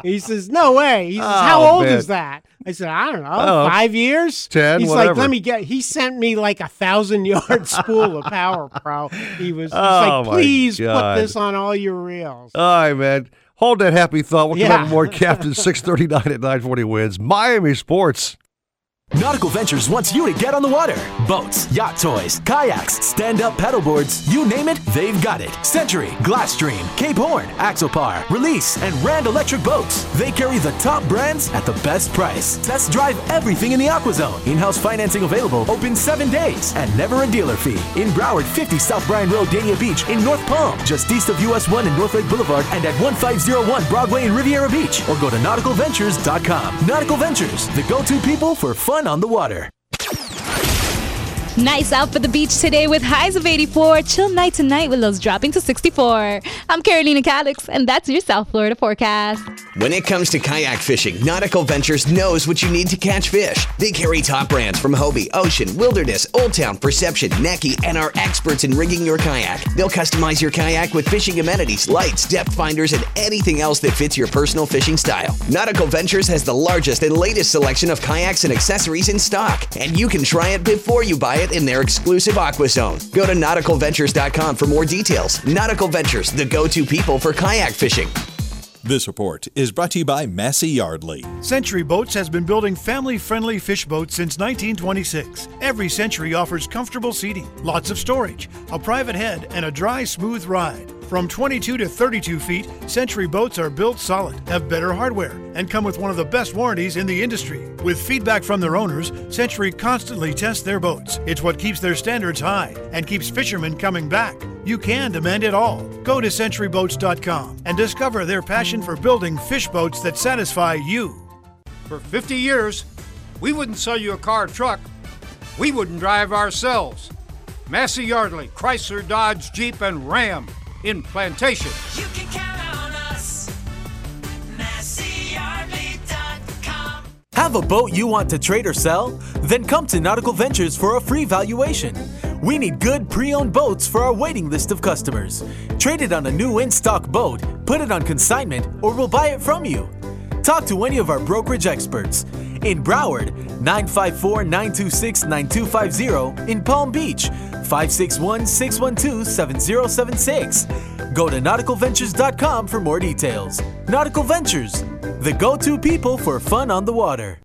He says, "No way." He says, "How Oh, old man. is that?" I said, "I don't know, Oh, five years." 10, He's whatever. like, "Let me get." He sent me like a thousand yard <laughs> spool of Power Pro. He was Oh, like, "Please put this on all your reels." All right, man. Hold that happy thought. We'll come Yeah. back with more Captain <laughs> 639 at 940 wins. Miami Sports. Nautical Ventures wants you to get on the water. Boats, yacht toys, kayaks, stand up paddleboards, you name it, they've got it. Century, Glasstream, Cape Horn, Axopar, Release, and Rand Electric Boats. They carry the top brands at the best price. Test drive everything in the AquaZone. In house financing available, open seven days, and never a dealer fee. In Broward, 50 South Bryan Road, Dania Beach, in North Palm, just east of US 1 and North Lake Boulevard, and at 1501 Broadway in Riviera Beach, or go to nauticalventures.com. Nautical Ventures, the go to people for fun on the water. Nice out for the beach today with highs of 84. Chill night tonight with lows dropping to 64. I'm Carolina Calix, and that's your South Florida forecast. When it comes to kayak fishing, Nautical Ventures knows what you need to catch fish. They carry top brands from Hobie, Ocean, Wilderness, Old Town, Perception, Necky, and are experts in rigging your kayak. They'll customize your kayak with fishing amenities, lights, depth finders, and anything else that fits your personal fishing style. Nautical Ventures has the largest and latest selection of kayaks and accessories in stock, and you can try it before you buy it in their exclusive AquaZone. Go to nauticalventures.com for more details. Nautical Ventures, the go-to people for kayak fishing. This report is brought to you by Massey Yardley. Century Boats has been building family friendly fish boats since 1926. Every Century offers comfortable seating, lots of storage, a private head, and a dry, smooth ride. From 22 to 32 feet, Century boats are built solid, have better hardware, and come with one of the best warranties in the industry. With feedback from their owners, Century constantly tests their boats. It's what keeps their standards high and keeps fishermen coming back. You can demand it all. Go to centuryboats.com and discover their passion for building fish boats that satisfy you. For 50 years, we wouldn't sell you a car or truck. We wouldn't drive ourselves. Massey Yardley, Chrysler, Dodge, Jeep, and Ram in Plantation. You can count on us. Have a boat you want to trade or sell? Then come to Nautical Ventures for a free valuation. We need good pre owned boats for our waiting list of customers. Trade it on a new in stock boat, put it on consignment, or we'll buy it from you. Talk to any of our brokerage experts. In Broward, 954 926 9250. In Palm Beach, 561 612 7076. Go to nauticalventures.com for more details. Nautical Ventures, the go to people for fun on the water.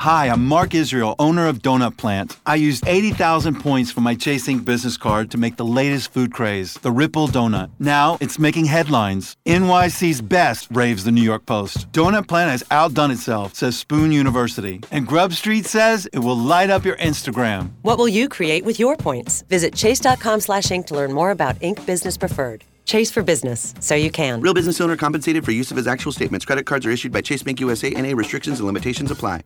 Hi, I'm Mark Israel, owner of Donut Plant. I used 80,000 points for my Chase Chasing business card to make the latest food craze, the Ripple Donut. Now it's making headlines. NYC's best, raves the New York Post. Donut Plant has outdone itself, says Spoon University. And Grub Street says it will light up your Instagram. What will you create with your points? Visit chase.com slash Ink. to learn more about Ink. Business Preferred. Chase for business, so you can. Real business owner compensated for use of his actual statements. Credit cards are issued by Chase Bank USA. and a restrictions and limitations apply.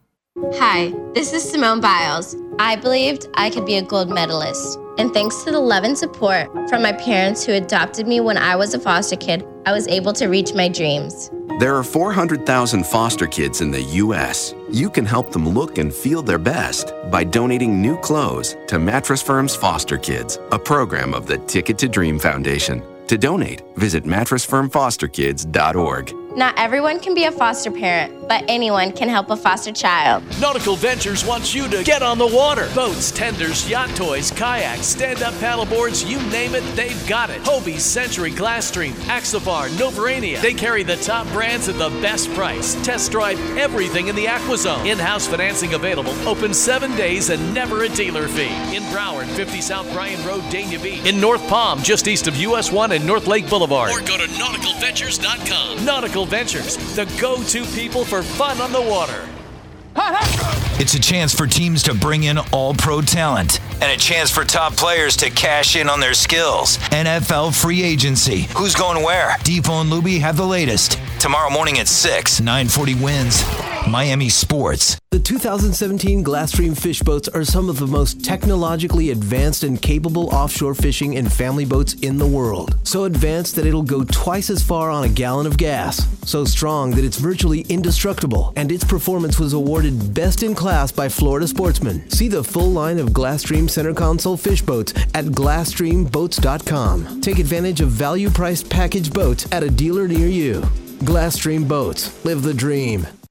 Hi, this is Simone Biles. I believed I could be a gold medalist. And thanks to the love and support from my parents who adopted me when I was a foster kid, I was able to reach my dreams. There are 400,000 foster kids in the U.S. You can help them look and feel their best by donating new clothes to Mattress Firm's Foster Kids, a program of the Ticket to Dream Foundation. To donate, visit mattressfirmfosterkids.org. Not everyone can be a foster parent, but anyone can help a foster child. Nautical Ventures wants you to get on the water. Boats, tenders, yacht toys, kayaks, stand-up paddleboards, you name it, they've got it. Hobie, Century, Glasstream, Axopar, Novurania. They carry the top brands at the best price. Test drive everything in the AquaZone. In-house financing available. Open seven days and never a dealer fee. In Broward, 50 South Bryan Road, Dania Beach. In North Palm, just east of US 1 and North Lake Boulevard. Or go to nauticalventures.com. Nautical Ventures, the go-to people for fun on the water. It's a chance for teams to bring in all pro talent and a chance for top players to cash in on their skills. NFL free agency. Who's going where? Defo and Luby have the latest. Tomorrow morning at 6, 940 wins. Miami Sports. The 2017 Glasstream fish boats are some of the most technologically advanced and capable offshore fishing and family boats in the world. So advanced that it'll go twice as far on a gallon of gas. So strong that it's virtually indestructible. And its performance was awarded best in class by Florida Sportsman. See the full line of Glasstream center console fish boats at GlasstreamBoats.com. Take advantage of value priced package boats at a dealer near you. Glasstream Boats. Live the dream.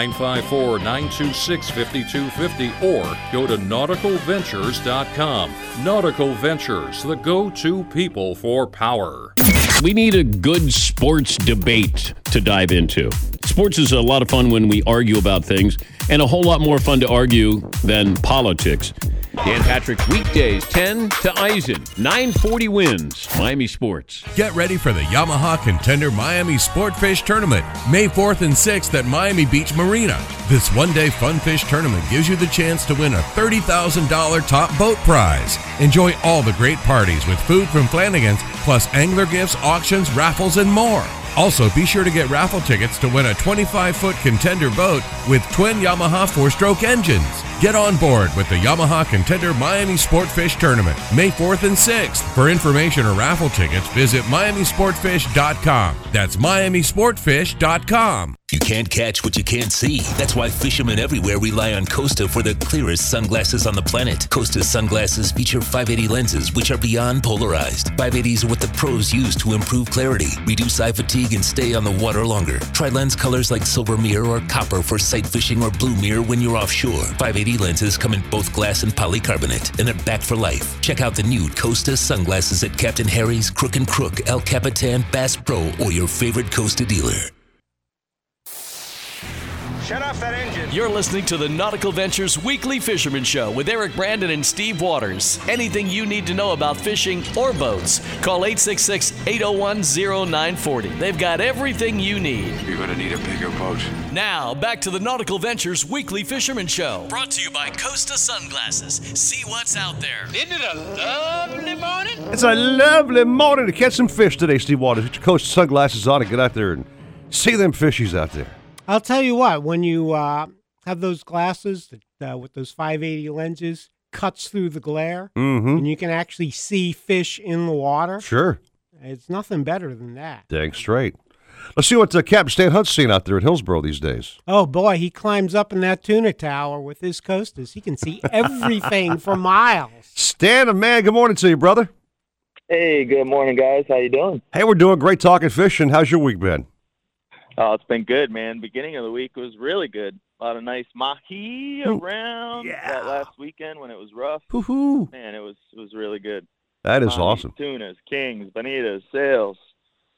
954 926 5250 or go to nauticalventures.com. Nautical Ventures, the go to people for power. We need a good sports debate to dive into. Sports is a lot of fun when we argue about things, and a whole lot more fun to argue than politics. Dan Patrick, weekdays 10 to Eisen, 940 wins, Miami Sports. Get ready for the Yamaha Contender Miami Sportfish Tournament, May 4th and 6th at Miami Beach Marina. This one day fun fish tournament gives you the chance to win a $30,000 top boat prize. Enjoy all the great parties with food from Flanagan's, plus angler gifts, auctions, raffles, and more. Also, be sure to get raffle tickets to win a 25 foot contender boat with twin Yamaha four stroke engines. Get on board with the Yamaha Contender Miami Sportfish Tournament, May 4th and 6th. For information or raffle tickets, visit MiamiSportfish.com. That's MiamiSportfish.com. You can't catch what you can't see. That's why fishermen everywhere rely on Costa for the clearest sunglasses on the planet. Costa sunglasses feature 580 lenses, which are beyond polarized. 580s are what the pros use to improve clarity, reduce eye fatigue, and stay on the water longer. Try lens colors like silver mirror or copper for sight fishing or blue mirror when you're offshore. 580 lenses come in both glass and polycarbonate, and they're back for life. Check out the new Costa sunglasses at Captain Harry's, Crook and Crook, El Capitan, Bass Pro, or your favorite Costa dealer. Shut off that engine. You're listening to the Nautical Ventures Weekly Fisherman Show with Eric Brandon and Steve Waters. Anything you need to know about fishing or boats, call 866 801 0940. They've got everything you need. You're going to need a bigger boat. Now, back to the Nautical Ventures Weekly Fisherman Show. Brought to you by Costa Sunglasses. See what's out there. Isn't it a lovely morning? It's a lovely morning to catch some fish today, Steve Waters. Get your Costa sunglasses on and get out there and see them fishies out there. I'll tell you what, when you uh, have those glasses that, uh, with those 580 lenses, cuts through the glare, Mhm. and you can actually see fish in the water. Sure. It's nothing better than that. Dang straight. Let's see what uh, Captain Stan Hunt's seeing out there at Hillsboro these days. Oh boy, he climbs up in that tuna tower with his Costas. He can see <laughs> everything for miles. Stan, a man, good morning to you, brother. Hey, good morning, guys. How you doing? Hey, we're doing great talking fishing. How's your week been? Oh, it's been good, man. Beginning of the week was really good. A lot of nice mahi Ooh, around that last weekend when it was rough. Hoo-hoo. Man, it was it was really good. That is Mahi, awesome. Tunas, kings, bonitas, sails.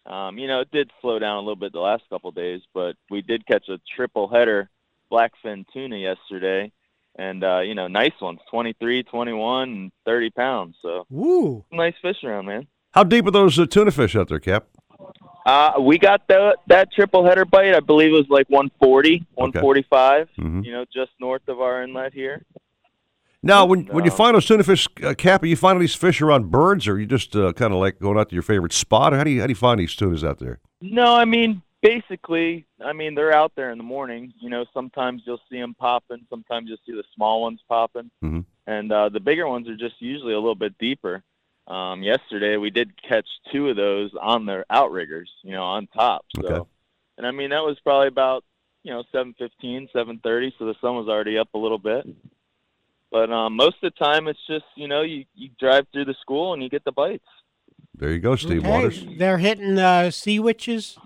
Um, you know, it did slow down a little bit the last couple of days, but we did catch a triple header blackfin tuna yesterday. And uh, you know, nice ones, 23, 21, and 30 pounds. So, Woo. nice fish around, man. How deep are those uh, tuna fish out there, Cap? Uh, we got the, that triple header bite. I believe it was like 140, 145. Mhm. You know, just north of our inlet here. Now, when when you find those tuna fish, uh, Cap, are you finding these fish around birds, or are you just uh, kind of like going out to your favorite spot, or how do you how do you find these tunas out there? No, I mean basically, I mean they're out there in the morning. You know, sometimes you'll see them popping, sometimes you'll see the small ones popping, Mhm. and uh, the bigger ones are just usually a little bit deeper. Um, yesterday we did catch two of those on their outriggers, you know, on top. So, Okay. and I mean that was probably about you know seven fifteen, seven thirty, so the sun was already up a little bit. But um, most of the time, it's just you know you, you drive through the school and you get the bites. There you go, Steve Hey, Waters. they're hitting uh, sea witches,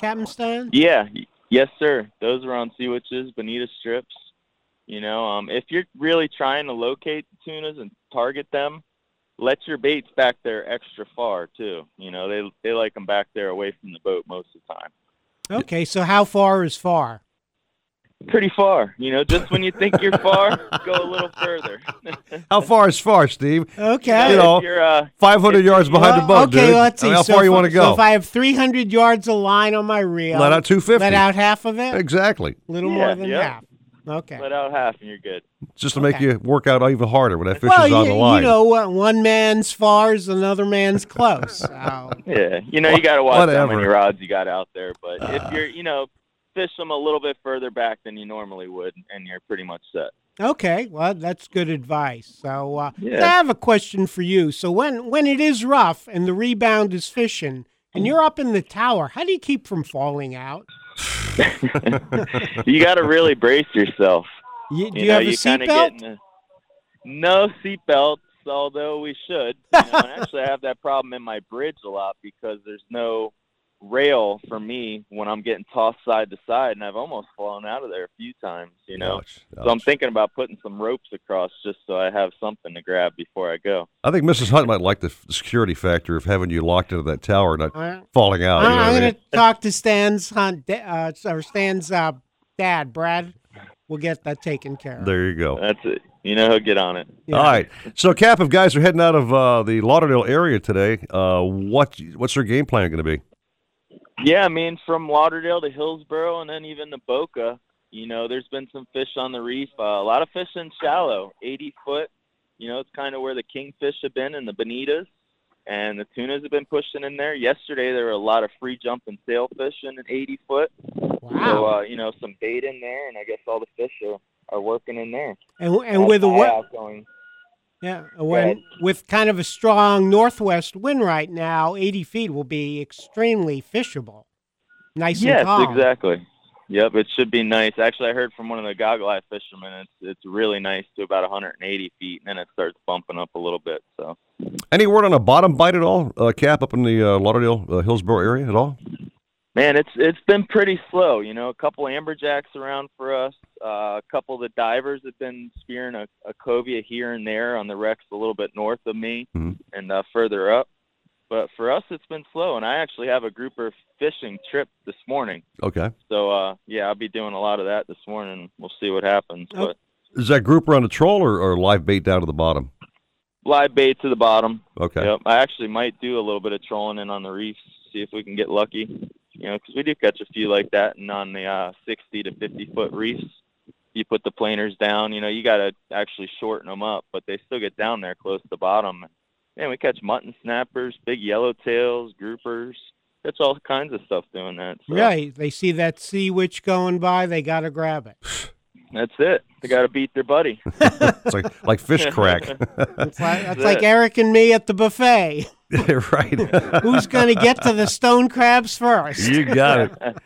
Captain Stan. Yeah, yes, sir. Those are on sea witches, bonita strips. You know, um, if you're really trying to locate tunas and target them, let your baits back there extra far too. You know, they they like them back there away from the boat most of the time. Okay, so how far is far? Pretty far. You know, just when you think you're far, <laughs> go a little further. <laughs> How far is far, Steve? Okay. You know, you're, uh, 500 yards behind the boat, okay, dude. let's I see. mean, how so far you if- want to go? So if I have 300 yards of line on my reel, Let out 250. Let out half of it. Exactly. A little Yeah, more than yeah. half. Okay. Let out half and you're good. Just to make you work out even harder when that fish well, is on you, the line. you know what? One man's far is another man's close. So. <laughs> Yeah, you know, you got to watch how many rods you got out there. But if you're, you know, fish them a little bit further back than you normally would, and you're pretty much set. Okay, well, that's good advice. So, uh, Yeah. so I have a question for you. So, when when it is rough and the rebound is fishing, and you're up in the tower, how do you keep from falling out? <laughs> you got to really brace yourself. You, do You you, know, have a seatbelt? No seatbelts, although we should. You know, and actually, I have that problem in my bridge a lot because there's no rail for me when I'm getting tossed side to side, and I've almost fallen out of there a few times. You know, so I'm thinking about putting some ropes across just so I have something to grab before I go. I think Mrs. Hunt might like the, the security factor of having you locked into that tower, not Uh, falling out. you know I, what I am mean? going <laughs> to talk to Stan's hunt, uh, or Stan's uh, dad, Brad. We'll get that taken care of. There you go. That's it. You know, he'll get on it. All right. So, Cap, if guys are heading out of uh, the Lauderdale area today, uh, what what's their game plan going to be? Yeah, I mean, from Lauderdale to Hillsboro and then even to Boca, you know, there's been some fish on the reef. Uh, a lot of fish in shallow, 80 foot. You know, it's kind of where the kingfish have been and the bonitas. And the tunas have been pushing in there. Yesterday, there were a lot of free jumping sailfish in an 80 foot. So, uh, you know, some bait in there, and I guess all the fish are, are working in there. And, and with the, outgoing. Yeah, when with kind of a strong northwest wind right now, 80 feet will be extremely fishable. Nice yes, and calm. Yes, exactly. Yep, it should be nice. Actually, I heard from one of the goggle eye fishermen, it's it's really nice to about 180 feet, and then it starts bumping up a little bit. So Any word on a bottom bite at all, uh, Cap, up in the uh, Lauderdale, uh, Hillsboro area at all? Man, it's it's been pretty slow. You know, a couple amberjacks around for us. Uh, a couple of the divers have been spearing a, a cobia here and there on the wrecks a little bit north of me and uh, further up. But for us, it's been slow. And I actually have a grouper fishing trip this morning. Okay. So uh, yeah, I'll be doing a lot of that this morning. We'll see what happens. But Is that grouper on a troll or, or live bait down to the bottom? live bait to the bottom. Okay. Yep. I actually might do a little bit of trolling in on the reefs, see if we can get lucky. You know, because we do catch a few like that, and on the uh, 60 to 50 foot reefs, you put the planers down. You know, you got to actually shorten them up, but they still get down there close to the bottom. Man, we catch mutton snappers, big yellowtails, groupers. Catch all kinds of stuff doing that. So Right. They see that sea witch going by, they got to grab it. <sighs> That's it. They got to beat their buddy. <laughs> it's like like fish <laughs> crack. <laughs> That's like, that's like Eric and me at the buffet. <laughs> right. <laughs> Who's going to get to the stone crabs first? You got it. <laughs>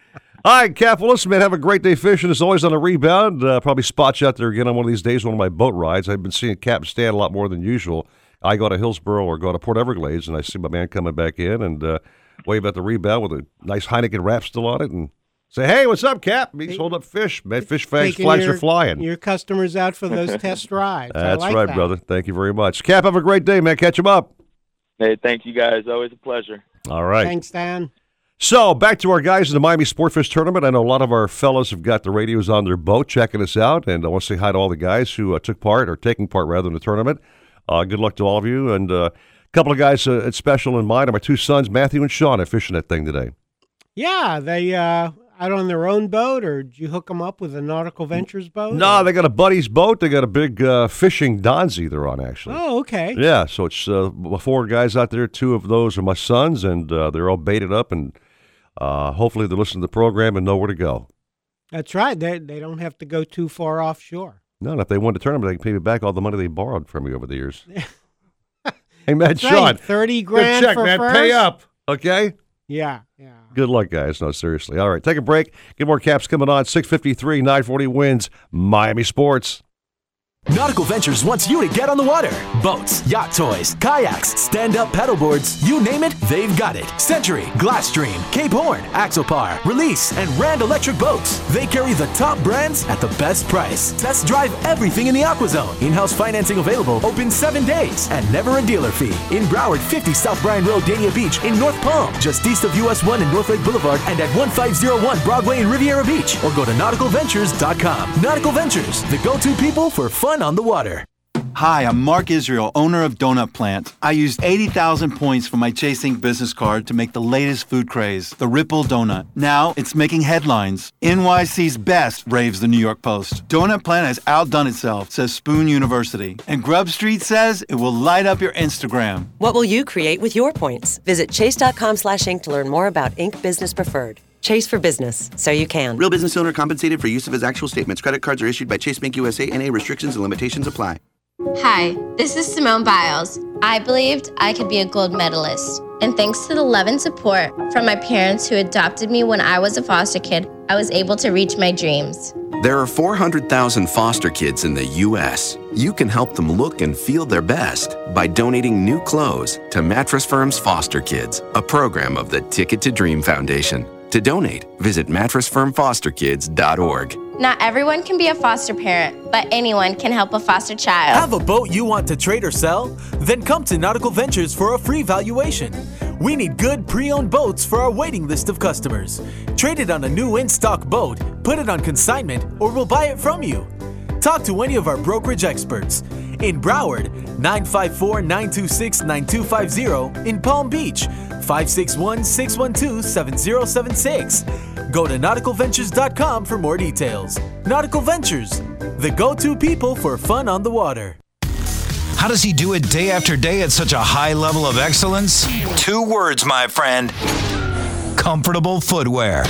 All right, Cap. Well, listen, man, have a great day fishing. As always, on a rebound. Uh, probably spot you out there again on one of these days, one of my boat rides. I've been seeing Cap Stan a lot more than usual. I go to Hillsboro or go to Port Everglades, and I see my man coming back in and uh, wave at the rebound with a nice Heineken wrap still on it and say, hey, what's up, Cap? He's holding up fish. Man, fish flags, flags your, are flying. Your customers out for those test rides. I That's like right, that. brother. Thank you very much. Cap, have a great day, man. Catch him up. Hey, thank you guys. Always a pleasure. All right. Thanks, Dan. So back to our guys in the Miami Sportfish Tournament. I know a lot of our fellows have got the radios on their boat checking us out, and I want to say hi to all the guys who uh, took part or taking part rather in the tournament. Uh, good luck to all of you, and uh, a couple of guys uh, it's special in mind are my two sons, Matthew and Sean, are fishing that thing today. Yeah, they uh, out on their own boat, or did you hook them up with a Nautical Ventures boat? No, they got a buddy's boat. They got a big uh, fishing Donzi they're on actually. Oh, okay. Yeah, so it's uh, four guys out there. Two of those are my sons, and uh, they're all baited up, and uh, hopefully they listen to the program and know where to go. That's right. They they don't have to go too far offshore. No, and if they win the tournament, they can pay me back all the money they borrowed from me over the years. <laughs> hey, man, Sean, right, 30 good grand check, man. first? Pay up, okay? Yeah, yeah. Good luck, guys. No, seriously. All right, take a break. Get more caps coming on. 653, 940 wins. Miami Sports. Nautical Ventures wants you to get on the water. Boats, yacht toys, kayaks, stand up paddleboards, you name it, they've got it. Century, Glasstream, Cape Horn, Axopar, Release, and Rand Electric Boats. They carry the top brands at the best price. Test drive everything in the AquaZone. In house financing available, open seven days, and never a dealer fee. In Broward, 50 South Bryan Road, Dania Beach, in North Palm, just east of US 1 and North Lake Boulevard, and at 1501 Broadway in Riviera Beach, or go to nauticalventures.com. Nautical Ventures, the go to people for fun on the water. Hi, I'm Mark Israel, owner of Donut Plant. I used 80,000 points from my Chase Chasing business card to make the latest food craze, the Ripple Donut. Now it's making headlines. NYC's best, raves the New York Post. Donut Plant has outdone itself, says Spoon University. And Grub Street says it will light up your Instagram. What will you create with your points? Visit chase.com slash Ink to learn more about Ink Business Preferred. Chase for business, so you can. Real business owner compensated for use of his actual statements. Credit cards are issued by Chase Bank USA and a restrictions and limitations apply. Hi, this is Simone Biles. I believed I could be a gold medalist. And thanks to the love and support from my parents who adopted me when I was a foster kid, I was able to reach my dreams. There are 400,000 foster kids in the U.S. You can help them look and feel their best by donating new clothes to Mattress Firm's Foster Kids, a program of the Ticket to Dream Foundation. To donate, visit mattressfirmfosterkids.org. Not everyone can be a foster parent, but anyone can help a foster child. Have a boat you want to trade or sell? Then come to Nautical Ventures for a free valuation. We need good pre owned boats for our waiting list of customers. Trade it on a new in stock boat, put it on consignment, or we'll buy it from you. Talk to any of our brokerage experts. In Broward, 954 926 9250. In Palm Beach, 561 612 7076. Go to nauticalventures.com for more details. Nautical Ventures, the go to people for fun on the water. How does he do it day after day at such a high level of excellence? Two words, my friend comfortable footwear.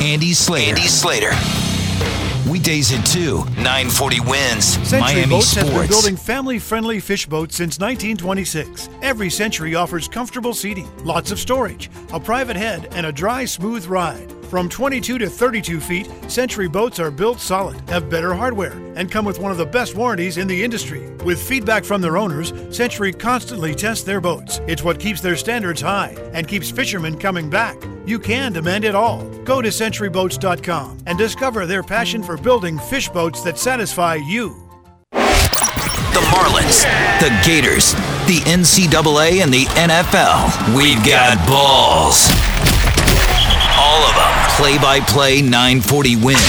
Andy Slater. Andy Slater. Weekdays at 2, 940 wins. Century Miami Boats has been Sports. building family-friendly fish boats since 1926. Every Century offers comfortable seating, lots of storage, a private head, and a dry, smooth ride. From 22 to 32 feet, Century boats are built solid, have better hardware, and come with one of the best warranties in the industry. With feedback from their owners, Century constantly tests their boats. It's what keeps their standards high and keeps fishermen coming back. You can demand it all. Go to centuryboats.com and discover their passion for building fish boats that satisfy you. The Marlins, the Gators, the NCAA, and the NFL. We've got balls. All of them. Play by play 940 wins.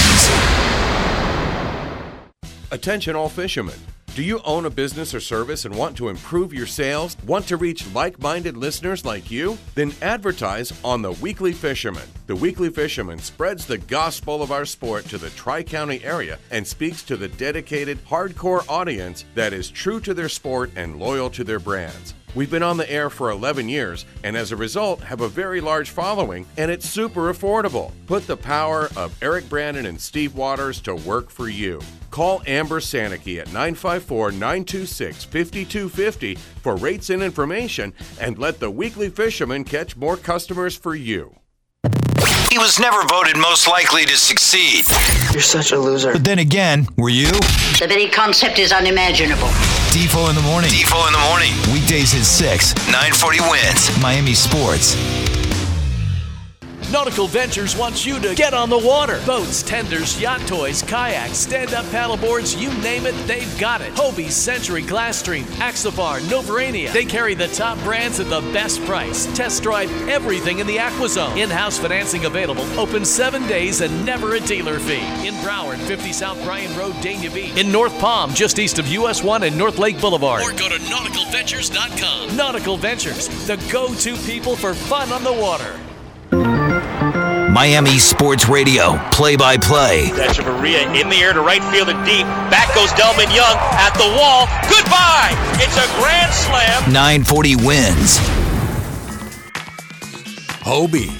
Attention all fishermen. Do you own a business or service and want to improve your sales? Want to reach like minded listeners like you? Then advertise on The Weekly Fisherman. The Weekly Fisherman spreads the gospel of our sport to the Tri County area and speaks to the dedicated, hardcore audience that is true to their sport and loyal to their brands. We've been on the air for 11 years and as a result have a very large following and it's super affordable. Put the power of Eric Brandon and Steve Waters to work for you. Call Amber Sanicky at 954 926 5250 for rates and information and let the weekly fisherman catch more customers for you. He was never voted most likely to succeed. You're such a loser. But then again, were you? The very concept is unimaginable. Defo in the morning. Defo in the morning. Weekdays at 6, 940 wins. Miami Sports. Nautical Ventures wants you to get on the water. Boats, tenders, yacht toys, kayaks, stand-up paddleboards, you name it, they've got it. Hobie, Century, Glasstream, Axopar, Novurania. They carry the top brands at the best price. Test drive everything in the AquaZone. In-house financing available. Open seven days and never a dealer fee. In Broward, 50 South Bryan Road, Dania Beach. In North Palm, just east of US 1 and North Lake Boulevard. Or go to nauticalventures.com. Nautical Ventures, the go-to people for fun on the water. Miami Sports Radio, play by play. Hechavarria in the air to right field and deep. Back goes Delmon Young at the wall. Goodbye. It's a grand slam. 940 wins. Hobie,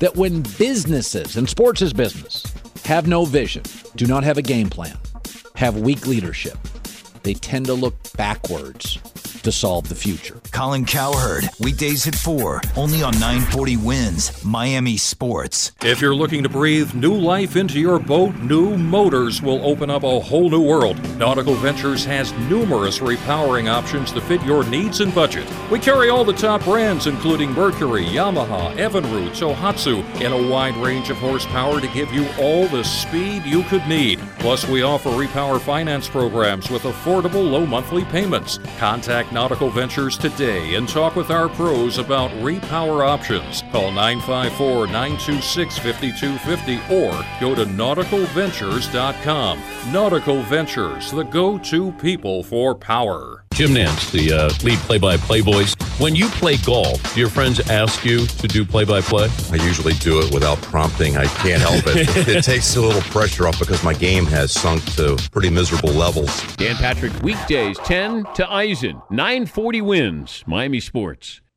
That when businesses, and sports is business, have no vision, do not have a game plan, have weak leadership, they tend to look backwards to solve the future. Colin Cowherd, weekdays at 4, only on 940 Wins, Miami Sports. If you're looking to breathe new life into your boat, new motors will open up a whole new world. Nautical Ventures has numerous repowering options to fit your needs and budget. We carry all the top brands, including Mercury, Yamaha, Evinrude, Tohatsu, in a wide range of horsepower to give you all the speed you could need. Plus, we offer repower finance programs with affordable low monthly payments. Contact Nautical Ventures today and talk with our pros about repower options. Call 954 926 5250 or go to nauticalventures.com. Nautical Ventures, the go to people for power. Jim Nantz, the uh, lead play-by-play voice. When you play golf, do your friends ask you to do play-by-play? I usually do it without prompting. I can't help it. <laughs> it takes a little pressure off because my game has sunk to pretty miserable levels. Dan Patrick, weekdays 10 to Eisen, 940 wins, Miami Sports.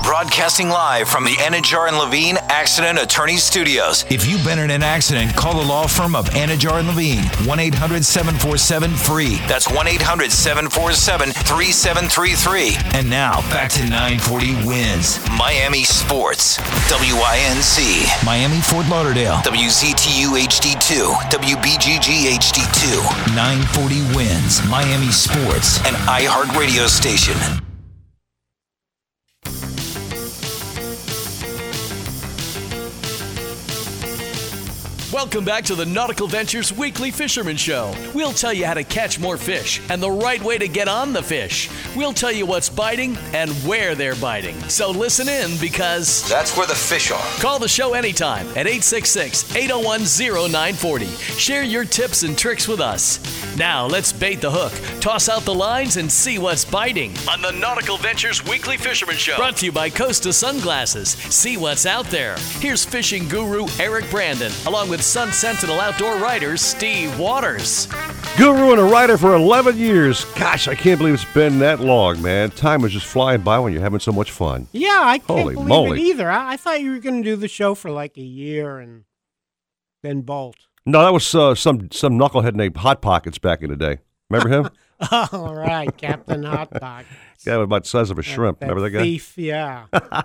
Broadcasting live from the Anidjar and Levine Accident Attorney Studios. If you've been in an accident, call the law firm of Anidjar and Levine. 1 800 747 free. That's 1 800 747 3733. And now back to 940 WINZ. Miami Sports. WINZ. Miami Fort Lauderdale. WZTU HD2. WBGG HD2. 940 WINZ. Miami Sports. An iHeart radio station. Welcome back to the Nautical Ventures Weekly Fisherman Show. We'll tell you how to catch more fish and the right way to get on the fish. We'll tell you what's biting and where they're biting. So listen in because that's where the fish are. Call the show anytime at 866 801 0940. Share your tips and tricks with us. Now let's bait the hook, toss out the lines, and see what's biting on the Nautical Ventures Weekly Fisherman Show. Brought to you by Costa Sunglasses. See what's out there. Here's fishing guru Eric Brandon, along with Sun Sentinel outdoor writer Steve Waters. Guru and a writer for 11 years. Gosh, I can't believe it's been that long, man. Time is just flying by when you're having so much fun. Yeah, I can't Holy believe moly. it either. I, I thought you were going to do the show for like a year and then bolt. No, that was uh, some some knucklehead named Hot Pockets back in the day. Remember him? <laughs> All right, Captain Hot Dog. Guy with about the size of a shrimp. That Remember that guy? thief, yeah. <laughs>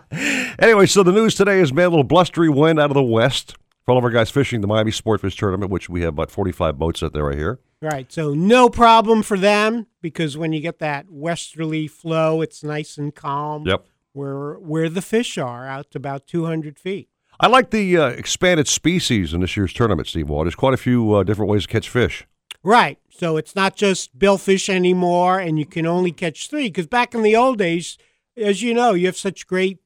Anyway, so the news today is man, a little blustery wind out of the west for all of our guys fishing the Miami Sportfish Tournament, which we have about 45 boats out there right here. Right, so no problem for them because when you get that westerly flow, it's nice and calm. Yep. Where where the fish are, out to about 200 feet. I like the uh, expanded species in this year's tournament, Steve Wall. There's quite a few uh, different ways to catch fish. Right, so it's not just billfish anymore, and you can only catch three. Because back in the old days, as you know, you have such great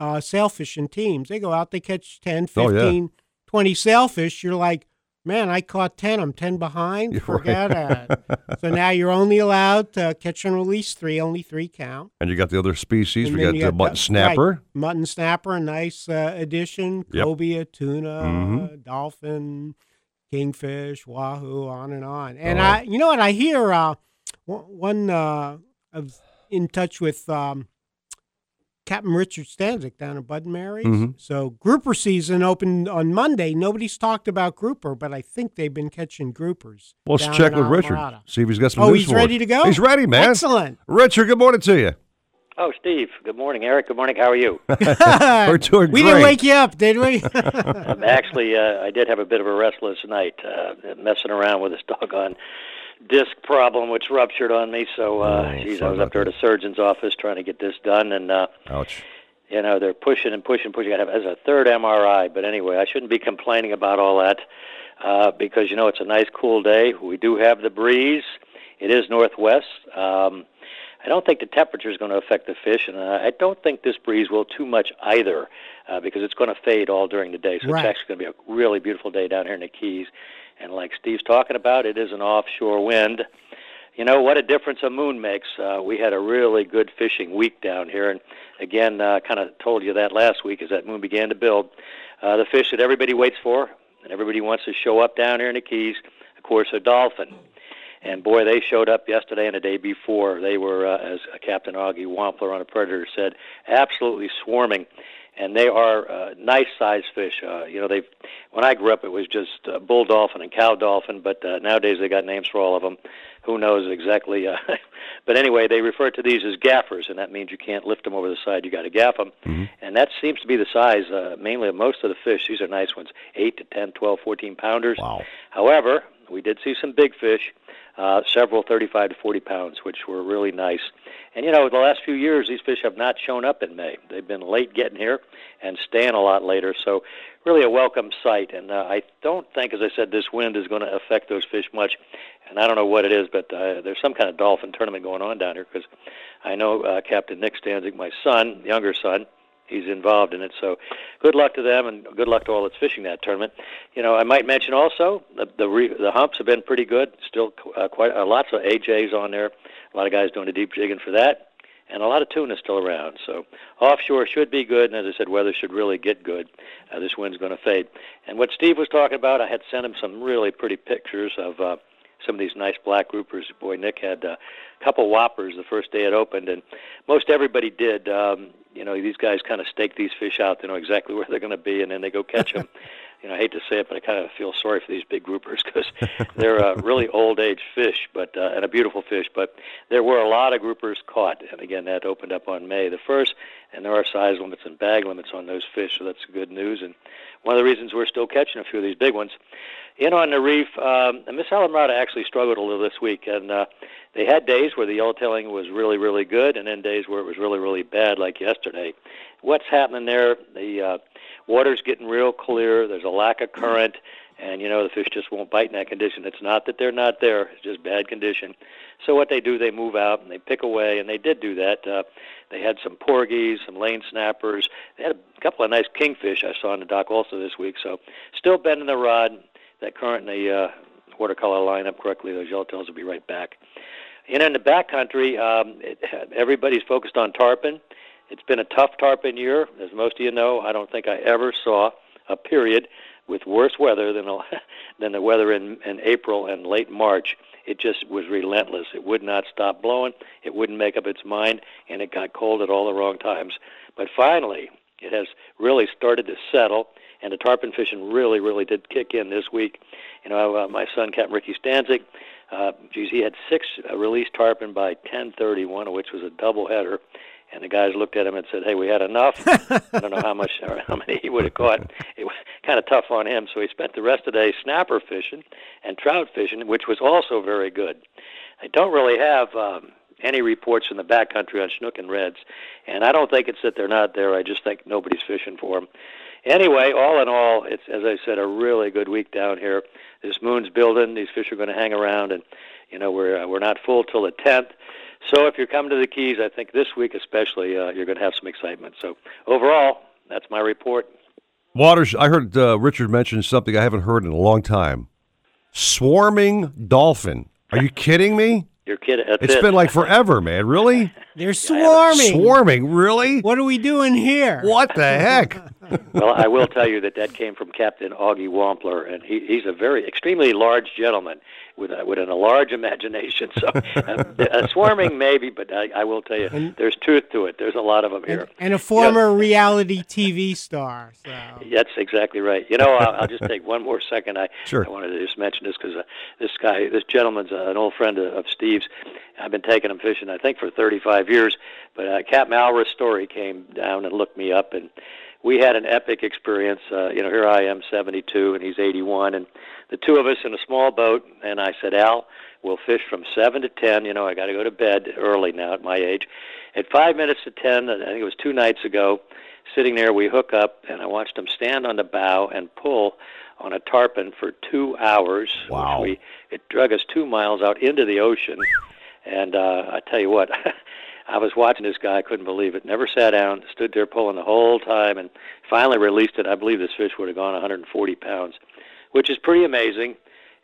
uh, sailfishing teams. They go out, they catch 10, Oh, 15, yeah. 20 sailfish. You're like, man, I caught 10. I'm 10 behind. You're Forget right. it. <laughs> so now you're only allowed to catch and release three, only three count. And you got the other species. And we got you the mutton right, snapper. mutton snapper, a nice uh, addition. Yep. Cobia, tuna, Mhm. dolphin, kingfish, wahoo, on and on. And Oh. I, you know what? I hear uh, one- one uh, of in touch with um, Captain Richard Stanczyk down at Bud and Mary's. Mhm. So grouper season opened on Monday. Nobody's talked about grouper, but I think they've been catching groupers. Well, let's check in with Richard. See if he's got some Oh, news he's for ready us. to go? He's ready, man. Excellent. Richard, good morning to you. Oh, Steve. Good morning, Eric. Good morning. How are you? <laughs> We're doing <laughs> we great. didn't wake you up, did we? Um, <laughs> Actually, uh, I did have a bit of a restless night, uh, messing around with this doggone disc problem, which ruptured on me. So, uh, Oh, geez, I was up there at a surgeon's office trying to get this done, and uh, Ouch. you know they're pushing and pushing, pushing. I have as a third MRI, but anyway, I shouldn't be complaining about all that. uh, because you know it's a nice cool day. We do have the breeze. It is northwest. Um, I don't think the temperature is going to affect the fish, and uh, I don't think this breeze will too much either, uh, because it's going to fade all during the day. So Right. it's actually going to be a really beautiful day down here in the Keys. And like Steve's talking about, it is an offshore wind. You know what a difference a moon makes. Uh, we had a really good fishing week down here, and again, uh, kind of told you that last week as that moon began to build. Uh, the fish that everybody waits for and everybody wants to show up down here in the Keys, of course, a dolphin. And boy, they showed up yesterday and the day before. They were, uh, as Captain Augie Wampler on a Predator said, absolutely swarming. And they are uh, nice sized fish. Uh, you know, they when I grew up, it was just uh, bull dolphin and cow dolphin, but uh, nowadays they got names for all of them. Who knows exactly? Uh, <laughs> but anyway, they refer to these as gaffers, and that means you can't lift them over the side. You got to gaff them, and that seems to be the size uh, mainly of most of the fish. These are nice ones, eight to ten, twelve, fourteen pounders. Wow. However, we did see some big fish, uh, several 35 to 40 pounds, which were really nice. And you know, the last few years, these fish have not shown up in May. They've been late getting here and staying a lot later. So, really a welcome sight. And uh, I don't think, as I said, this wind is going to affect those fish much. And I don't know what it is, but uh, there's some kind of dolphin tournament going on down here because I know uh, Captain Nick Stanczyk, my son, younger son, he's involved in it. So good luck to them and good luck to all that's fishing that tournament. You know, I might mention also the the, re, the humps have been pretty good. Still uh, quite uh, lots of AJs on there. A lot of guys doing the deep jigging for that. And a lot of tuna still around. So offshore should be good, and as I said, weather should really get good. Uh, this wind's going to fade. And what Steve was talking about, I had sent him some really pretty pictures of uh, some of these nice black groupers. Boy, Nick had a couple whoppers the first day it opened, and most everybody did. Um, you know, these guys kind of stake these fish out. They know exactly <laughs> where they're going to be, and then they go catch them. <laughs> you know, I hate to say it, but I kind of feel sorry for these big groupers <laughs> because <laughs> they're uh, really old age fish, but uh, and a beautiful fish. But there were a lot of groupers caught, and again, that opened up on May the first, and there are size limits and bag limits on those fish, so that's good news. And one of the reasons we're still catching a few of these big ones. In on the reef, um, Miss Islamorada actually struggled a little this week, and uh, they had days where the yellowtailing was really, really good, and then days where it was really, really bad, like yesterday. What's happening there? The uh, water's getting real clear. There's a lack of current, and you know the fish just won't bite in that condition. It's not that they're not there; it's just bad condition. So what they do, they move out and they pick away, and they did do that. Uh, they had some porgies, some lane snappers. They had a couple of nice kingfish I saw in the dock also this week. So still bending the rod. That current in the uh, watercolor line up correctly. Those yellowtails will be right back. And in the backcountry, um, everybody's focused on tarpon. It's been a tough tarpon year, as most of you know. I don't think I ever saw a period with worse weather than <laughs> than the weather in, in April and late March. It just was relentless. It would not stop blowing. It wouldn't make up its mind, and it got cold at all the wrong times. But finally, it has really started to settle, and the tarpon fishing really, really did kick in this week. You know, uh, my son, Captain Ricky Stanczyk, uh, geez, he had six uh, released tarpon by 10:30, one of which was a double header. And the guys looked at him and said, "Hey, we had enough." <laughs> I don't know how much or how many he would have caught. It was kind of tough on him, so he spent the rest of the day snapper fishing and trout fishing, which was also very good. I don't really have um, any reports from the backcountry on snook and reds, and I don't think it's that they're not there. I just think nobody's fishing for them. Anyway, all in all, it's as I said, a really good week down here. This moon's building; these fish are going to hang around, and you know we're uh, we're not full till the 10th. So if you're coming to the Keys, I think this week especially, uh, you're going to have some excitement. So overall, that's my report. Waters, I heard uh, Richard mention something I haven't heard in a long time. Swarming dolphin. Are you kidding me? You're kidding. That's It's it. been like forever, man. Really? They're swarming. Swarming, really? What are we doing here? What the heck? Well, I will tell you that that came from Captain Augie Wampler, and he, he's a very extremely large gentleman with a, with a large imagination. So, uh, uh, swarming maybe, but I, I will tell you, there's truth to it. There's a lot of them here. And a former reality TV star. So. That's exactly right. You know, I'll, I'll just take one more second. I, Sure. I wanted to just mention this because uh, this guy, this gentleman's uh, an old friend of, of Steve's. I've been taking him fishing, I think, for 35 years. But uh, Cap Malra's story came down and looked me up, and we had an epic experience. Uh, you know, here I am, 72, and he's 81, and the two of us in a small boat. And I said, Al, we'll fish from 7 to 10. You know, I got to go to bed early now at my age. At 5 minutes to 10, I think it was two nights ago, sitting there, we hook up, and I watched him stand on the bow and pull on a tarpon for two hours. Wow. Which we, it drug us two miles out into the ocean. And uh, I tell you what, <laughs> I was watching this guy, I couldn't believe it. Never sat down, stood there pulling the whole time, and finally released it. I believe this fish would have gone 140 pounds, which is pretty amazing.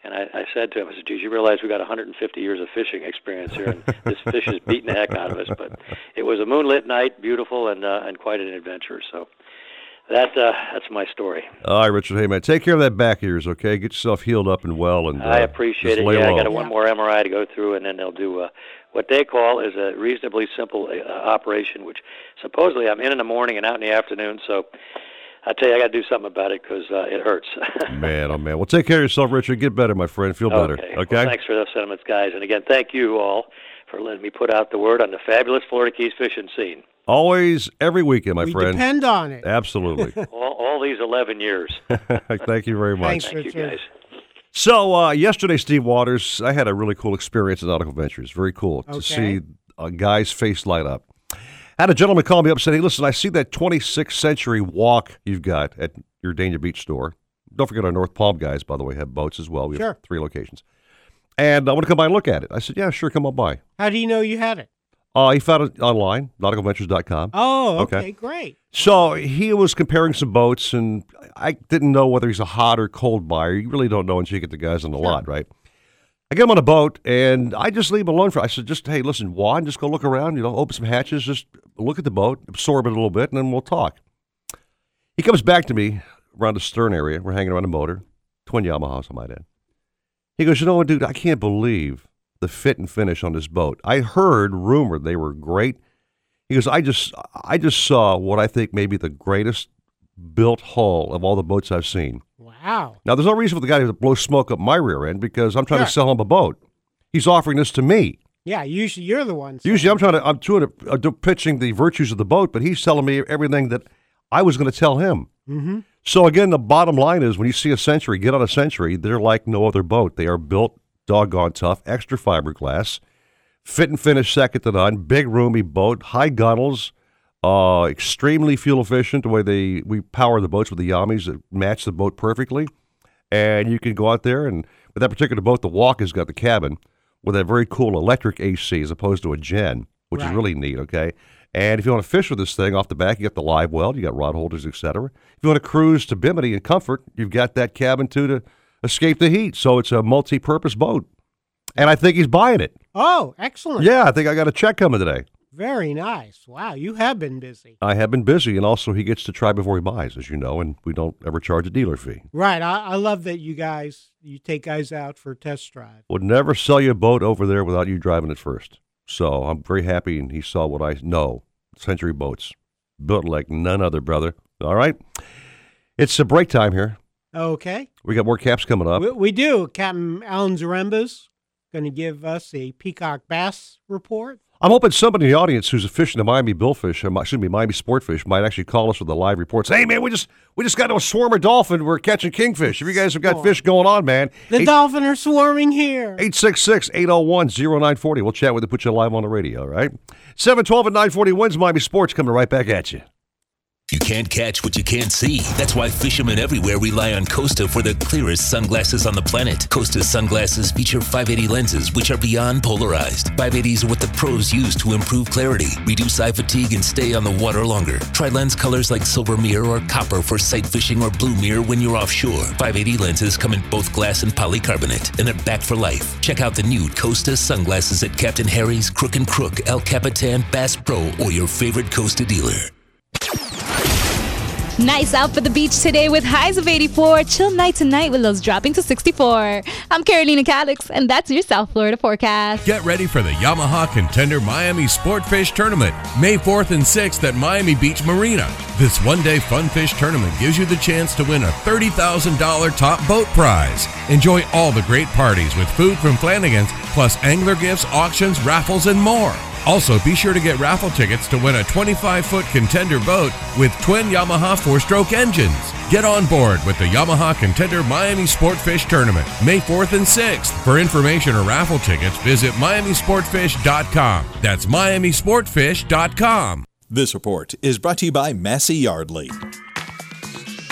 And I, I said to him, I said, geez, you realize we got 150 years of fishing experience here, and this fish is beating the heck out of us. But it was a moonlit night, beautiful, and uh, and quite an adventure. So that uh, that's my story. All right, Richard. Hey, man, take care of that back of yours, okay? Get yourself healed up and well. And uh, I appreciate it. Yeah, I got one more MRI to go through, and then they'll do uh, what they call is a reasonably simple uh, operation, which supposedly I'm in in the morning and out in the afternoon. So I tell you, I got to do something about it because uh, it hurts. <laughs> Man, oh man. Well, take care of yourself, Richard. Get better, my friend. Feel better. Okay. Okay. Well, thanks for those sentiments, guys. And again, thank you all for letting me put out the word on the fabulous Florida Keys fishing scene. Always, every weekend, my we friend. depend on it. Absolutely. <laughs> <laughs> all, all these 11 years. Thank you very much. Thanks, Thank you, Richard. guys. So uh, yesterday, Steve Waters, I had a really cool experience at Nautical Ventures. Very cool to see a guy's face light up. had a gentleman call me up and said, "Hey, listen, I see that 26th century walk you've got at your Dania Beach store. Don't forget our North Palm guys, by the way, have boats as well. We Sure. have three locations, and I want to come by and look at it." I said, "Yeah, sure, come on by." How do you know you had it? Uh, he found it online, nauticalventures.com. Oh, Okay. okay, great. So he was comparing some boats, and I didn't know whether he's a hot or cold buyer. You really don't know until you get the guys on the lot, right? I get him on a boat, and I just leave him alone for. I said, just hey, listen, Juan, just go look around. You know, open some hatches, just look at the boat, absorb it a little bit, and then we'll talk. He comes back to me around the stern area. We're hanging around the motor, twin Yamahas, I might add. He goes, you know what, dude? I can't believe the fit and finish on this boat. I heard rumored they were great. He goes, I just, I just saw what I think may be the greatest built hull of all the boats I've seen. Wow. Now, there's no reason for the guy to blow smoke up my rear end because I'm trying to sell him a boat. He's offering this to me. Yeah, usually you're the one. Usually, I'm trying to, I'm doing a, uh, pitching the virtues of the boat, but he's telling me everything that I was going to tell him. Mm-hmm. So again, the bottom line is when you see a Century, get on a Century. They're like no other boat. They are built doggone tough, extra fiberglass, fit and finish second to none, big roomy boat, high gunnels, uh, extremely fuel efficient. The way they we power the boats with the Yamis that match the boat perfectly, and you can go out there and with that particular boat, the Walk has got the cabin with a very cool electric AC as opposed to a gen, which is really neat. Okay. And if you want to fish with this thing off the back, you got the live well, you got rod holders, etc. If you want to cruise to Bimini and comfort, you've got that cabin too to escape the heat. So it's a multi-purpose boat, and I think he's buying it. Oh, excellent. Yeah, I think I got a check coming today. Very nice. Wow, you have been busy. I have been busy, and also he gets to try before he buys, as you know, and we don't ever charge a dealer fee. Right. I, I love that you guys you take guys out for a test drive. Would never sell you a boat over there without you driving it first. So I'm very happy, and he saw what I know. Century boats, built like none other, brother. All right, it's a break time here. Okay. We got more caps coming up. We, we do. Captain Alan Zaremba's going to give us a peacock bass report. I'm hoping somebody in the audience who's a fishing in the Miami billfish, uh, excuse me, Miami sportfish, might actually call us with a live report. Say, hey man, we just we just got to a swarm of dolphin. We're catching kingfish. If you guys have got fish going on, man, The dolphin are swarming here. 866-801-0940. We'll chat with you, put you live on the radio, all right? 712 and 940 WINZ Miami Sports coming right back at you. You can't catch what you can't see. That's why fishermen everywhere rely on Costa for the clearest sunglasses on the planet. Costa sunglasses feature 580 lenses, which are beyond polarized. 580s are what the pros use to improve clarity, reduce eye fatigue, and stay on the water longer. Try lens colors like silver mirror or copper for sight fishing or blue mirror when you're offshore. 580 lenses come in both glass and polycarbonate, and they're back for life. Check out the new Costa sunglasses at Captain Harry's, Crook and Crook, El Capitan, Bass Pro, or your favorite Costa dealer. Nice out for the beach today with highs of 84. Chill night tonight with lows dropping to 64. I'm Carolina Calix, and that's your South Florida forecast. Get ready for the Yamaha Contender Miami Sportfish Tournament, May 4th and 6th at Miami Beach Marina. This one day fun fish tournament gives you the chance to win a $30,000 top boat prize. Enjoy all the great parties with food from Flanagan's, plus angler gifts, auctions, raffles, and more. Also, be sure to get raffle tickets to win a 25 foot contender boat with twin Yamaha four stroke engines. Get on board with the Yamaha Contender Miami Sportfish Tournament, May 4th and 6th. For information or raffle tickets, visit MiamiSportfish.com. That's MiamiSportfish.com. This report is brought to you by Massey Yardley.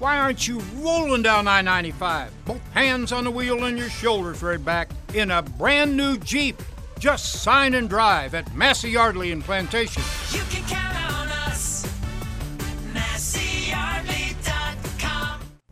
Why aren't you rolling down I 95? Both hands on the wheel and your shoulders right back in a brand new Jeep. Just sign and drive at Massey Yardley in Plantation. You can count on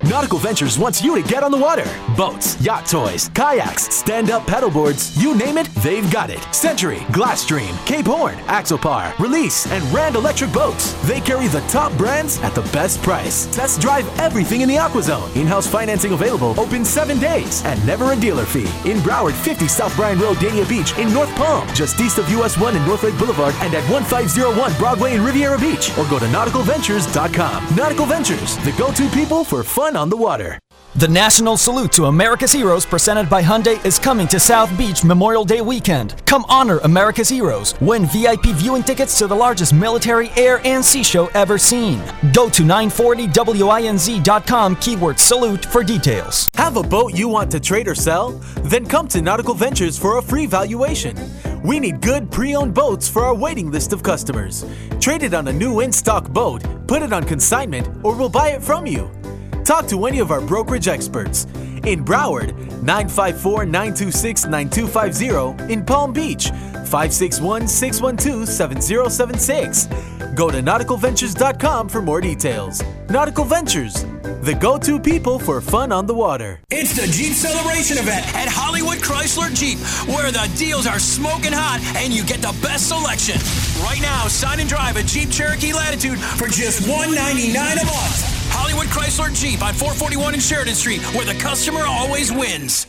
Nautical Ventures wants you to get on the water. Boats, yacht toys, kayaks, stand up paddleboards, you name it, they've got it. Century, Glasstream, Cape Horn, Axopar, Release, and Rand Electric Boats. They carry the top brands at the best price. Test drive everything in the AquaZone. In house financing available, open seven days, and never a dealer fee. In Broward, 50 South Bryan Road, Dania Beach. In North Palm, just east of US 1 and North Lake Boulevard, and at 1501 Broadway in Riviera Beach. Or go to nauticalventures.com. Nautical Ventures, the go to people for fun on the water. The National Salute to America's Heroes presented by Hyundai is coming to South Beach Memorial Day weekend. Come honor America's heroes. Win VIP viewing tickets to the largest military, air, and sea show ever seen. Go to 940winz.com keyword salute for details. Have a boat you want to trade or sell? Then come to Nautical Ventures for a free valuation. We need good pre owned boats for our waiting list of customers. Trade it on a new in stock boat, put it on consignment, or we'll buy it from you. Talk to any of our brokerage experts. In Broward, 954 926 9250. In Palm Beach, 561 612 7076. Go to nauticalventures.com for more details. Nautical Ventures, the go to people for fun on the water. It's the Jeep Celebration event at Hollywood Chrysler Jeep, where the deals are smoking hot and you get the best selection. Right now, sign and drive a Jeep Cherokee Latitude for just 199 a month. Hollywood Chrysler Jeep on 441 and Sheridan Street, where the customer always wins.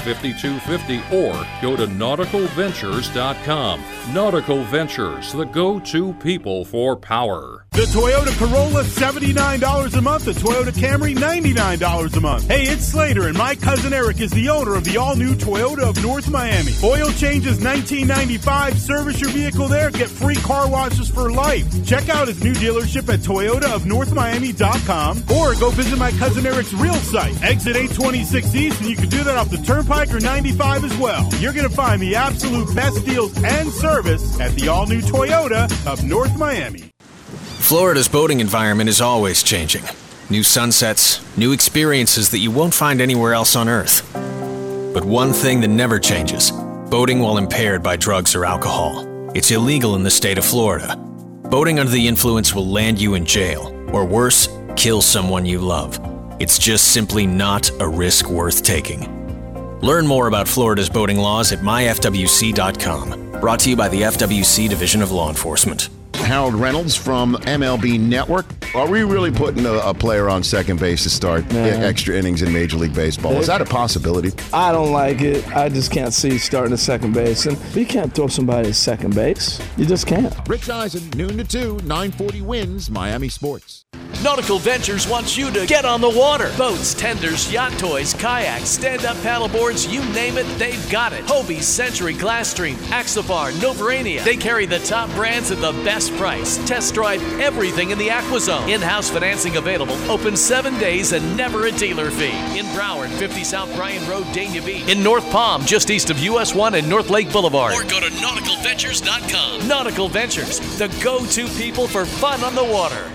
5250 or go to nauticalventures.com. Nautical Ventures, the go to people for power. The Toyota Corolla, $79 a month. The Toyota Camry, $99 a month. Hey, it's Slater, and my cousin Eric is the owner of the all new Toyota of North Miami. Oil changes $19.95. Service your vehicle there. Get free car washes for life. Check out his new dealership at ToyotaofNorthMiami.com or go visit my cousin Eric's real site, exit 826 East, and you can do that off the Turnpike or 95 as well. You're going to find the absolute best deals and service at the all new Toyota of North Miami. Florida's boating environment is always changing. New sunsets, new experiences that you won't find anywhere else on Earth. But one thing that never changes boating while impaired by drugs or alcohol. It's illegal in the state of Florida. Boating under the influence will land you in jail, or worse, kill someone you love. It's just simply not a risk worth taking. Learn more about Florida's boating laws at myfwc.com. Brought to you by the FWC Division of Law Enforcement. Harold Reynolds from MLB Network. Are we really putting a, a player on second base to start extra innings in Major League Baseball? Is that a possibility? I don't like it. I just can't see starting at second base. And you can't throw somebody at second base. You just can't. Rich Eisen, noon to 2, 940 WINZ, Miami Sports. Nautical Ventures wants you to get on the water. Boats, tenders, yacht toys, kayaks, stand-up paddleboards, you name it, they've got it. Hobie, Century, Glasstream, Axopar, Novurania. They carry the top brands at the best price. Test drive everything in the AquaZone. In-house financing available. Open seven days and never a dealer fee. In Broward, 50 South Bryan Road, Dania Beach. In North Palm, just east of US 1 and North Lake Boulevard. Or go to nauticalventures.com. Nautical Ventures, the go-to people for fun on the water.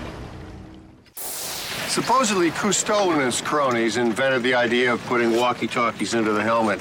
Supposedly, Cousteau and his cronies invented the idea of putting walkie talkies into the helmet.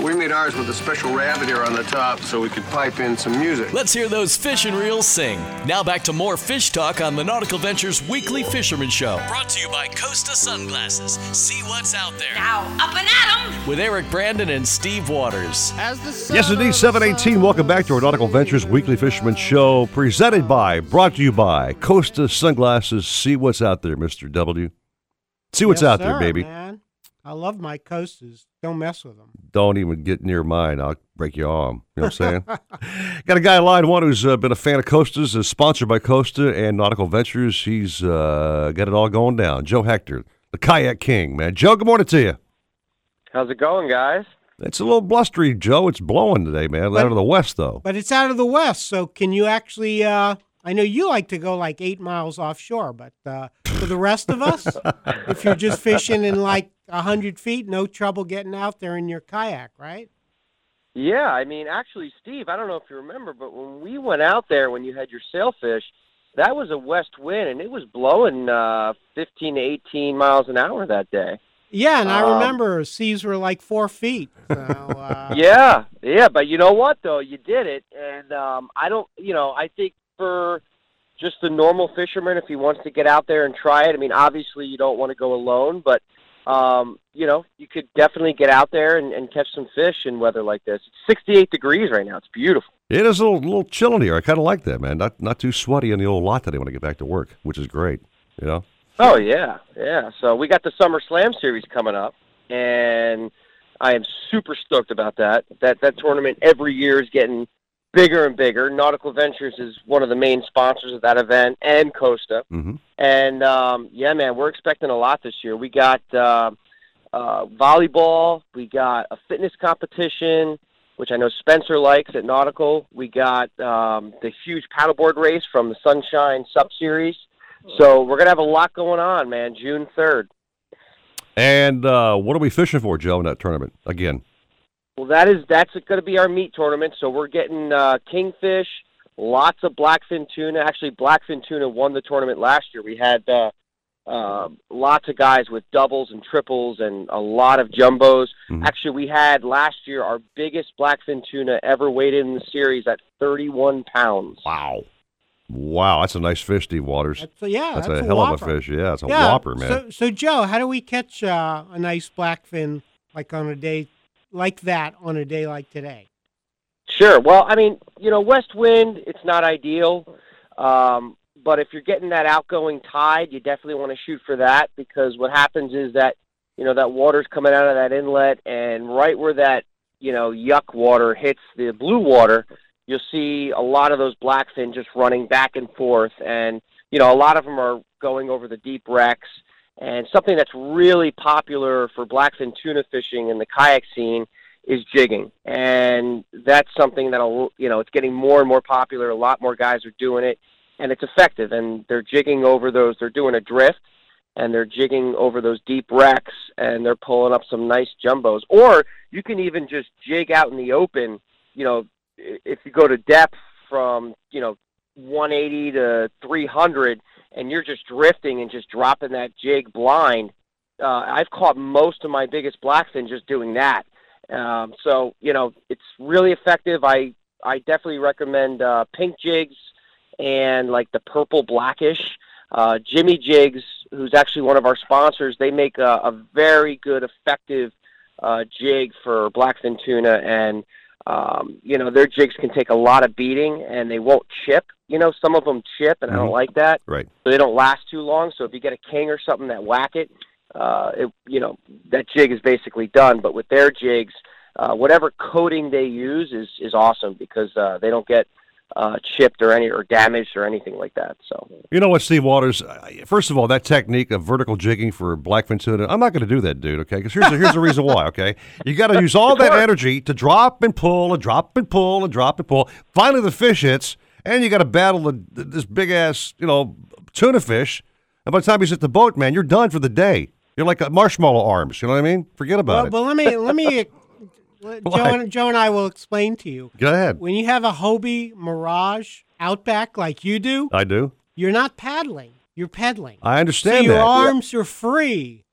We made ours with a special rabbit ear on the top so we could pipe in some music. Let's hear those fish and reels sing. Now back to more fish talk on the Nautical Ventures Weekly Fisherman Show. Brought to you by Costa Sunglasses. See what's out there. Now, up and at 'em! With Eric Brandon and Steve Waters. Yes, indeed, 718. Welcome back to our Nautical Ventures Weekly Fisherman Show, presented by, brought to you by Costa Sunglasses. See what's out there, Mr. W. See what's Yes, out there, baby. Man. I love my Costas. Don't mess with them. Don't even get near mine. I'll break your arm. You know what I'm saying? <laughs> Got a guy in line one who's uh, been a fan of Costas, is sponsored by Costa and Nautical Ventures. He's uh, got it all going down. Joe Hector, the kayak king, man. Joe, good morning to you. How's it going, guys? It's a little blustery, Joe. It's blowing today, man. Out of the west, though. But it's out of the west, so can you actually? Uh, I know you like to go like eight miles offshore, but uh, for the rest of us, <laughs> if you're just fishing in like a hundred feet, no trouble getting out there in your kayak, right? Yeah, I mean, actually, Steve, I don't know if you remember, but when we went out there when you had your sailfish, that was a west wind, and it was blowing uh, 15 to 18 miles an hour that day. Yeah, and I Um, remember seas were like four feet. So, uh, <laughs> yeah, yeah, but you know what though, you did it, and um, I don't, you know, I think for just the normal fisherman, if he wants to get out there and try it, I mean, obviously you don't want to go alone, but um, you know, you could definitely get out there and, and catch some fish in weather like this. It's 68 degrees right now. It's beautiful. It is a little, little chill in here. I kind of like that, man. Not not too sweaty in the old lot today when I get back to work, which is great. You know. Oh yeah, yeah. So we got the Summer Slam series coming up, and I am super stoked about that. That that tournament every year is getting bigger and bigger. Nautical Ventures is one of the main sponsors of that event, and Costa. Mm-hmm. And um, yeah, man, we're expecting a lot this year. We got uh, uh, volleyball, we got a fitness competition, which I know Spencer likes at Nautical. We got um, the huge paddleboard race from the Sunshine SUP Series. So we're gonna have a lot going on, man. June third. And uh, what are we fishing for, Joe, in that tournament? Again, Well, that is that's going to be our meat tournament. So we're getting uh, kingfish, lots of blackfin tuna. Actually, blackfin tuna won the tournament last year. We had uh, uh, lots of guys with doubles and triples and a lot of jumbos. Actually, we had last year our biggest blackfin tuna ever weighed in the series at 31 pounds. Wow. wow, that's a nice fish, Steve Waters. That's a- yeah, that's, that's a a hell of a fish. Yeah, it's a yeah. whopper, man. So, so Joe, how do we catch uh, a nice blackfin like on a day like that on a day like today? Sure. Well, I mean, you know, west wind, it's not ideal. Um, but if you're getting that outgoing tide, you definitely want to shoot for that because what happens is that, you know, that water's coming out of that inlet and right where that, you know, yuck water hits the blue water, you'll see a lot of those blackfin just running back and forth. And, you know, a lot of them are going over the deep wrecks. And something that's really popular for blackfin tuna fishing in the kayak scene is jigging. And that's something that'll, you know, it's getting more and more popular. A lot more guys are doing it, and it's effective. And they're jigging over those, they're doing a drift, and they're jigging over those deep wrecks, and they're pulling up some nice jumbos. Or you can even just jig out in the open, you know, if you go to depth from, you know, 180 to 300, and you're just drifting and just dropping that jig blind. Uh, I've caught most of my biggest blackfin just doing that. Um, so you know, it's really effective. I I definitely recommend uh, pink jigs and like the purple blackish. Uh, Jimmy Jigs, who's actually one of our sponsors, they make a, a very good, effective uh, jig for blackfin tuna, and um, you know their jigs can take a lot of beating, and they won't chip. You know, some of them chip, and I don't Mhm. like that. Right. So they don't last too long. So if you get a king or something that whack it, uh, it you know that jig is basically done. But with their jigs, uh, whatever coating they use is is awesome because uh, they don't get uh, chipped or any or damaged or anything like that. So You know what, Steve Waters? First of all, that technique of vertical jigging for blackfin tuna, I'm not going to do that, dude. Okay, because here's the, here's the reason why. Okay, you got to use all that energy to drop and pull and drop and pull and drop and pull. Finally, the fish hits, and you got to battle the, this big ass, you know, tuna fish. And by the time he's at the boat, man, you're done for the day. You're like a marshmallow arms. You know what I mean? Forget about Well, it. but let me let me <laughs> Joe and, Joe and I will explain to you. Go ahead. When you have a Hobie Mirage Outback like you do, I do. you're not paddling. You're pedaling. I understand so your that. arms are free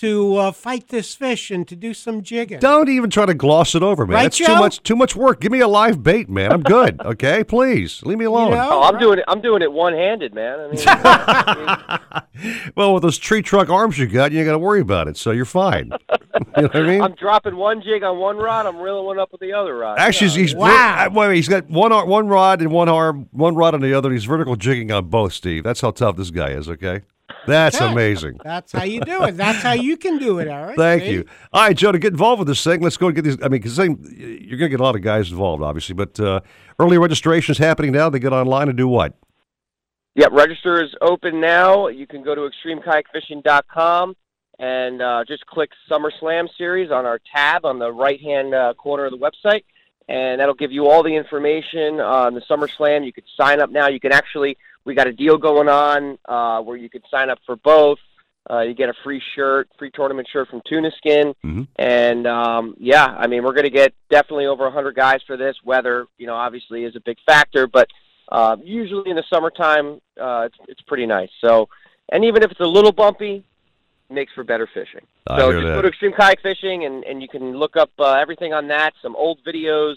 to uh, fight this fish and to do some jigging. Don't even try to gloss it over, man. Right, That's too much. Too much work. Give me a live bait, man. I'm good. <laughs> okay, please leave me alone. oh, I'm doing it. I'm doing it one-handed, man. I mean, <laughs> Well, with those tree trunk arms you got, you ain't got to worry about it, so you're fine. <laughs> you know what I mean? I'm dropping one jig on one rod. I'm reeling one up with the other rod. Actually, he's wow. wait, wait, he's got one ar- one rod and one arm, one rod on the other. He's vertical jigging on both. Steve, that's how tough this guy is. Okay, that's Okay. amazing. That's how you do it. That's how you can do it, Eric. Thank See? you. All right, Joe, to get involved with this thing, let's go and get these. I mean, because you're going to get a lot of guys involved, obviously, but uh, early registration is happening now. They get online and do what? Yep, register is open now. You can go to extremekayakfishing.com and uh, just click Summer Slam Series on our tab on the right-hand uh, corner of the website, and that'll give you all the information on the Summer Slam. You could sign up now. You can actually, we got a deal going on uh, where you could sign up for both. Uh, you get a free shirt, free tournament shirt from Tuna Skin, and um, yeah, I mean we're going to get definitely over 100 guys for this. Weather, you know, obviously is a big factor, but uh, usually in the summertime, uh, it's, it's pretty nice. So, and even if it's a little bumpy, makes for better fishing. I so just that. go to Extreme Kayak Fishing, and, and you can look up uh, everything on that. Some old videos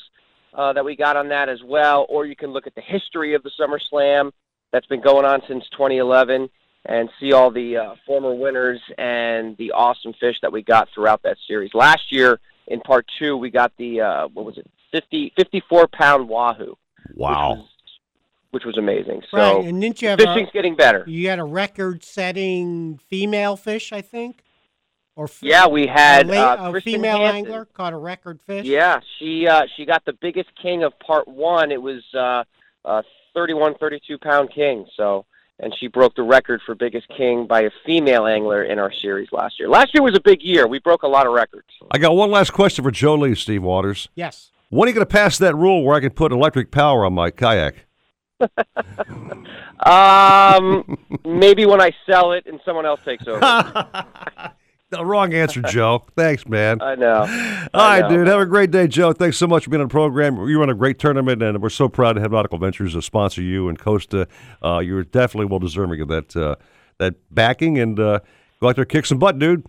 uh, that we got on that as well, or you can look at the history of the Summer Slam that's been going on since 2011, and see all the uh, former winners and the awesome fish that we got throughout that series. Last year in part two, we got the uh, what was it, 50, 54 pound wahoo Wow. which was amazing. So right, and didn't you have fishing's a, getting better. You had a record-setting female fish, I think, or f- Yeah, we had, a, la- uh, a female Hansen. angler caught a record fish. Yeah, she uh, she got the biggest king of part one. It was uh, a 31, 32 pound king. So, and she broke the record for biggest king by a female angler in our series last year. Last year was a big year. We broke a lot of records. I got one last question for Joe Lee, Steve Waters. Yes. When are you going to pass that rule where I can put electric power on my kayak? <laughs> Um, maybe when I sell it and someone else takes over. <laughs> <laughs> The wrong answer, Joe. Thanks, man. I know. All right, know. dude. Have a great day, Joe. Thanks so much for being on the program. You run a great tournament, and we're so proud to have Nautical Ventures uh, sponsor you and Costa. Uh, you're definitely well deserving of that uh, that backing, and uh, go out there, kick some butt, dude.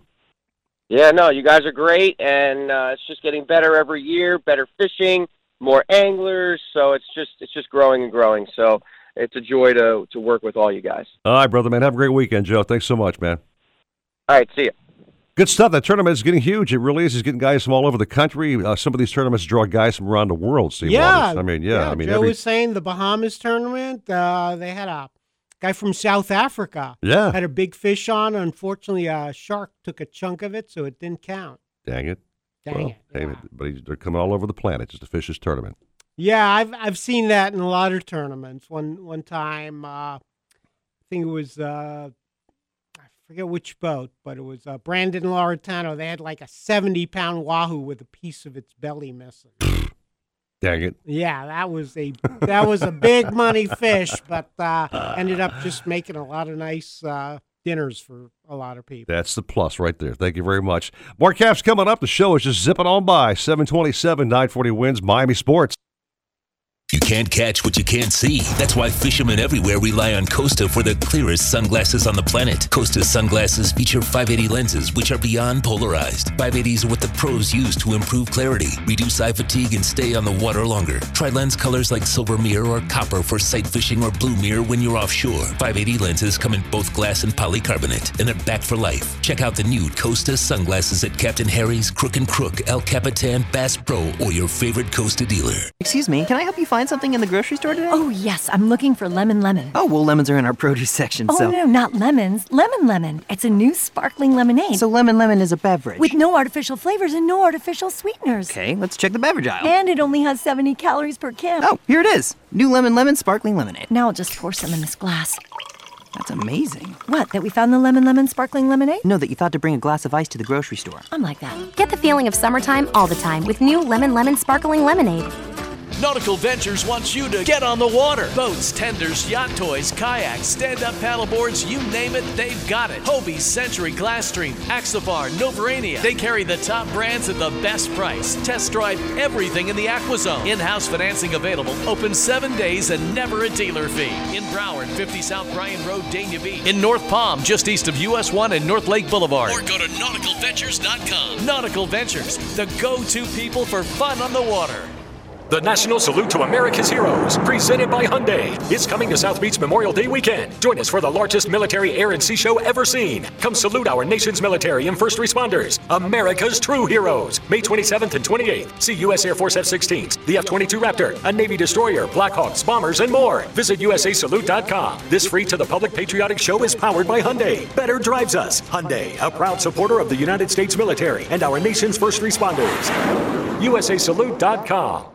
Yeah, no, you guys are great, and uh, it's just getting better every year. Better fishing, more anglers, so it's just it's just growing and growing. So it's a joy to to work with all you guys. All right, brother, man. Have a great weekend, Joe. Thanks so much, man. All right, see you. Good stuff. That tournament is getting huge. It really is. It's getting guys from all over the country. Uh, some of these tournaments draw guys from around the world. Steve Yeah, Waters. I mean, yeah. I mean, Joe every was saying the Bahamas tournament. Uh, they had a guy from South Africa. Yeah. had a big fish on. Unfortunately, a shark took a chunk of it, so it didn't count. dang it. Dang Well, it, hey, but he's- they're coming all over the planet just to fish this tournament. Yeah, I've I've seen that in a lot of tournaments. One one time, uh, I think it was uh, forget which boat, but it was uh, Brandon Lauritano. They had like a seventy pound wahoo with a piece of its belly missing. Dang it. Yeah, that was a that was a big money fish, but uh, ended up just making a lot of nice uh, dinners for a lot of people. That's the plus right there. Thank you very much. More caps coming up. The show is just zipping on by. 727, 940 WINZ Miami Sports. Can't catch what you can't see. That's why fishermen everywhere rely on Costa for the clearest sunglasses on the planet. Costa sunglasses feature 580 lenses, which are beyond polarized. 580s are what the pros use to improve clarity, reduce eye fatigue, and stay on the water longer. Try lens colors like silver mirror or copper for sight fishing or blue mirror when you're offshore. 580 lenses come in both glass and polycarbonate, and they're back for life. Check out the new Costa sunglasses at Captain Harry's, Crook and Crook, El Capitan, Bass Pro, or your favorite Costa dealer. Excuse me, can I help you find something in the grocery store today? Oh, yes, I'm looking for lemon lemon. Oh, well, lemons are in our produce section, Oh, so. no, not lemons. Lemon lemon. It's a new sparkling lemonade. So, lemon lemon is a beverage. with no artificial flavors and no artificial sweeteners. Okay, let's check the beverage aisle. And it only has 70 calories per can. Oh, here it is. New lemon lemon sparkling lemonade. Now I'll just pour some in this glass. That's amazing. What, that we found the lemon lemon sparkling lemonade? No, that you thought to bring a glass of ice to the grocery store. I'm like that. Get the feeling of summertime all the time with new Lemon Lemon Sparkling Lemonade. Nautical Ventures wants you to get on the water. Boats, tenders, yacht toys, kayaks, stand up paddleboards, you name it, they've got it. Hobie, Century, Glasstream, Axopar, Novurania. They carry the top brands at the best price. Test drive everything in the AquaZone. In house financing available, open seven days and never a dealer fee. In Broward, 50 South Bryan Road, Dania Beach. In North Palm, just east of US 1 and North Lake Boulevard. Or go to nauticalventures.com. Nautical Ventures, the go to people for fun on the water. The National Salute to America's Heroes, presented by Hyundai, is coming to South Beach Memorial Day weekend. Join us for the largest military air and sea show ever seen. Come salute our nation's military and first responders, America's true heroes. May 27th and 28th. See U.S. Air Force F 16s, the F 22 Raptor, a Navy destroyer, Blackhawks, bombers, and more. Visit USASalute.com. This free to the public patriotic show is powered by Hyundai. Better drives us. Hyundai, a proud supporter of the United States military and our nation's first responders. USASalute.com.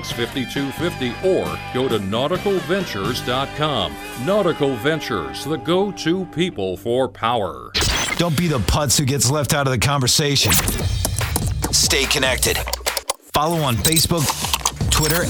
5250 or go to nauticalventures.com. Nautical Ventures, the go to people for power. Don't be the putz who gets left out of the conversation. Stay connected. Follow on Facebook, Twitter,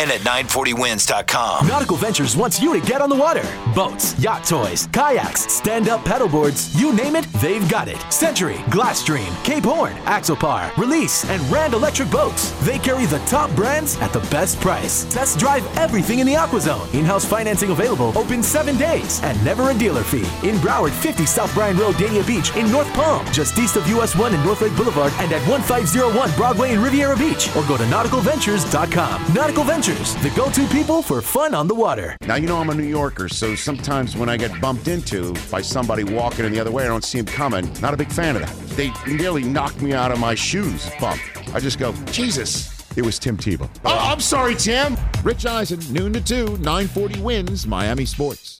and at 940wins.com. Nautical Ventures wants you to get on the water. Boats, yacht toys, kayaks, stand-up paddleboards, you name it, they've got it. Century, Glasstream, Cape Horn, Axopar, Release, and Rand Electric Boats. They carry the top brands at the best price. Test drive everything in the AquaZone. In-house financing available, open seven days, and never a dealer fee. In Broward, 50 South Bryan Road, Dania Beach, in North Palm, just east of US 1 and North Lake Boulevard, and at 1501 Broadway in Riviera Beach, or go to nauticalventures.com. Nautical Ventures, the go-to people for fun on the water. Now, you know I'm a New Yorker, so sometimes when I get bumped into by somebody walking in the other way, I don't see him coming. Not a big fan of that. They nearly knocked me out of my shoes bump. I just go, Jesus. It was Tim Tebow. Oh, I'm sorry, Tim. Rich Eisen, noon to 2, 940 WINZ, Miami Sports.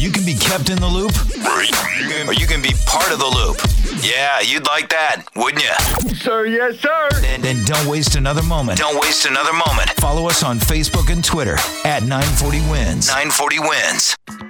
You can be kept in the loop, or you can be part of the loop. Yeah, you'd like that, wouldn't you? Sir, yes, sir. And, and don't waste another moment. Don't waste another moment. Follow us on Facebook and Twitter at 940 WINZ. 940 WINZ.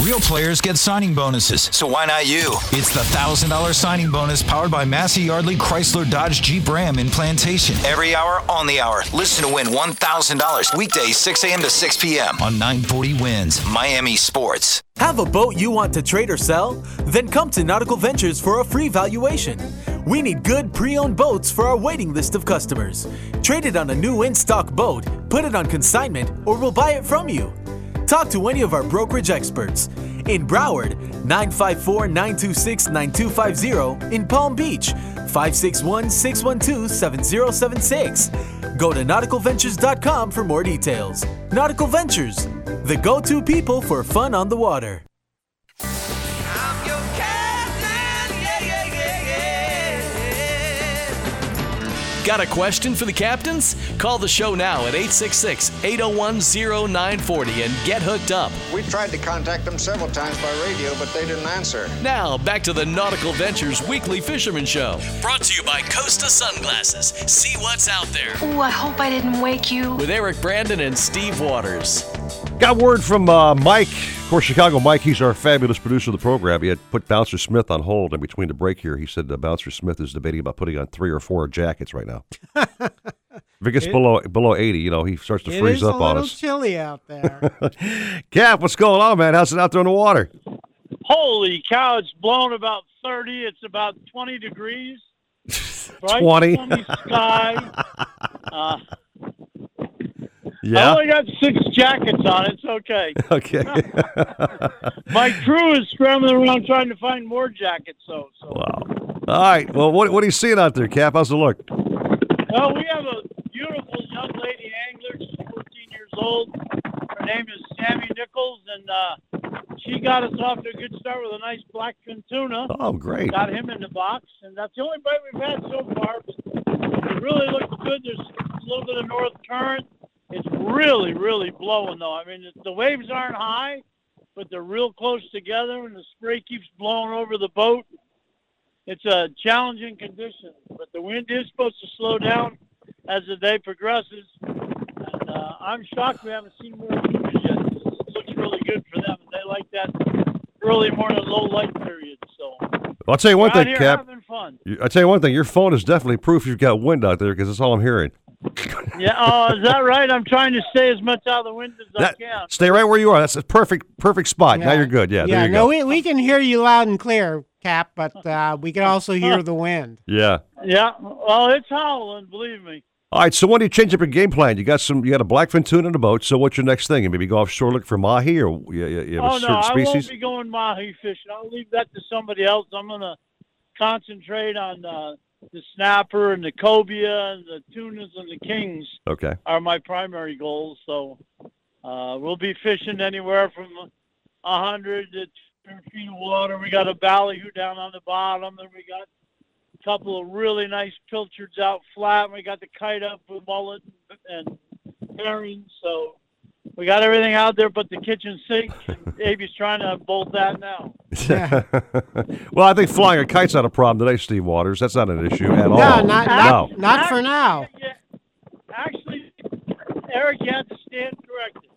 Real players get signing bonuses, so why not you? It's the $1,000 signing bonus powered by Massey Yardley Chrysler Dodge Jeep Ram in Plantation. Every hour, on the hour. Listen to win $1,000 weekdays 6 a.m. to 6 p.m. on 940 WINZ, Miami Sports. Have a boat you want to trade or sell? Then come to Nautical Ventures for a free valuation. We need good pre owned boats for our waiting list of customers. Trade it on a new in stock boat, put it on consignment, or we'll buy it from you. Talk to any of our brokerage experts. In Broward, 954 926 9250. In Palm Beach, 561 612 7076. Go to nauticalventures.com for more details. Nautical Ventures, the go to people for fun on the water. Got a question for the captains? Call the show now at 866 801 0940 and get hooked up. We tried to contact them several times by radio, but they didn't answer. Now, back to the Nautical Ventures Weekly Fisherman Show. Brought to you by Costa Sunglasses. See what's out there. Ooh, I hope I didn't wake you. With Eric Brandon and Steve Waters. Got word from uh, Mike, of course, Chicago Mike. He's our fabulous producer of the program. He had put Bouncer Smith on hold in between the break here. He said uh, Bouncer Smith is debating about putting on three or four jackets right now. <laughs> if it gets It- below below eighty, you know, he starts to It freeze is up a on little us. chilly out <laughs> there. Cap, what's going on, man? How's it out there in the water? Holy cow, it's blown about 30. It's about 20 degrees. <laughs> Bright 20? sunny sky. Uh, I Yeah. I only got six jackets on. It's okay. <laughs> Okay. <laughs> My crew is scrambling around trying to find more jackets, so. so. wow. All right. Well, what what are you seeing out there, Cap? How's it look? Well, we have a beautiful young lady angler. She's 14 years old. Her name is Sammy Nichols, and uh, she got us off to a good start with a nice blackfin tuna. Oh, great. Got him in the box, and that's the only bite we've had so far. But it really looks good. There's a little bit of north current. It's really, really blowing, though. I mean, the waves aren't high, but they're real close together, and the spray keeps blowing over the boat. It's a challenging condition, but the wind is supposed to slow down as the day progresses. And uh, I'm shocked we haven't seen more movers yet. It looks really good for them. They like that early morning low light period. So I'll tell you one we're thing, Cap. I'll tell you one thing. Your phone is definitely proof you've got wind out there because that's all I'm hearing. Yeah, oh, is that right? I'm trying to stay as much out of the wind as That- I can. Stay right where you are. That's a perfect perfect spot. Now you're good. Yeah. yeah, there you no, go. we, we can hear you loud and clear, Cap, but uh, we can also hear the wind. Yeah. Yeah, well, it's howling, believe me. All right. So when do you change up your game plan? You got some. You got a blackfin tuna in the boat. So what's your next thing? You maybe go offshore looking for mahi, or you, you, you have oh a no, certain I species? won't be going mahi fishing. I'll leave that to somebody else. I'm gonna concentrate on uh, the snapper and the cobia and the tunas and the kings Okay. are my primary goals. So uh, we'll be fishing anywhere from a hundred to 200 feet of water. We got a ballyhoo down on the bottom, and we got a couple of really nice pilchards out flat. And we got the kite up with mullet and herring. So we got everything out there but the kitchen sink. And Abe's trying to bolt that now. <laughs> well, I think flying a kite's not a problem today, Steve Waters. That's not an issue at all. No, not, not, no. not for now. Actually, Eric, you have to stand corrected.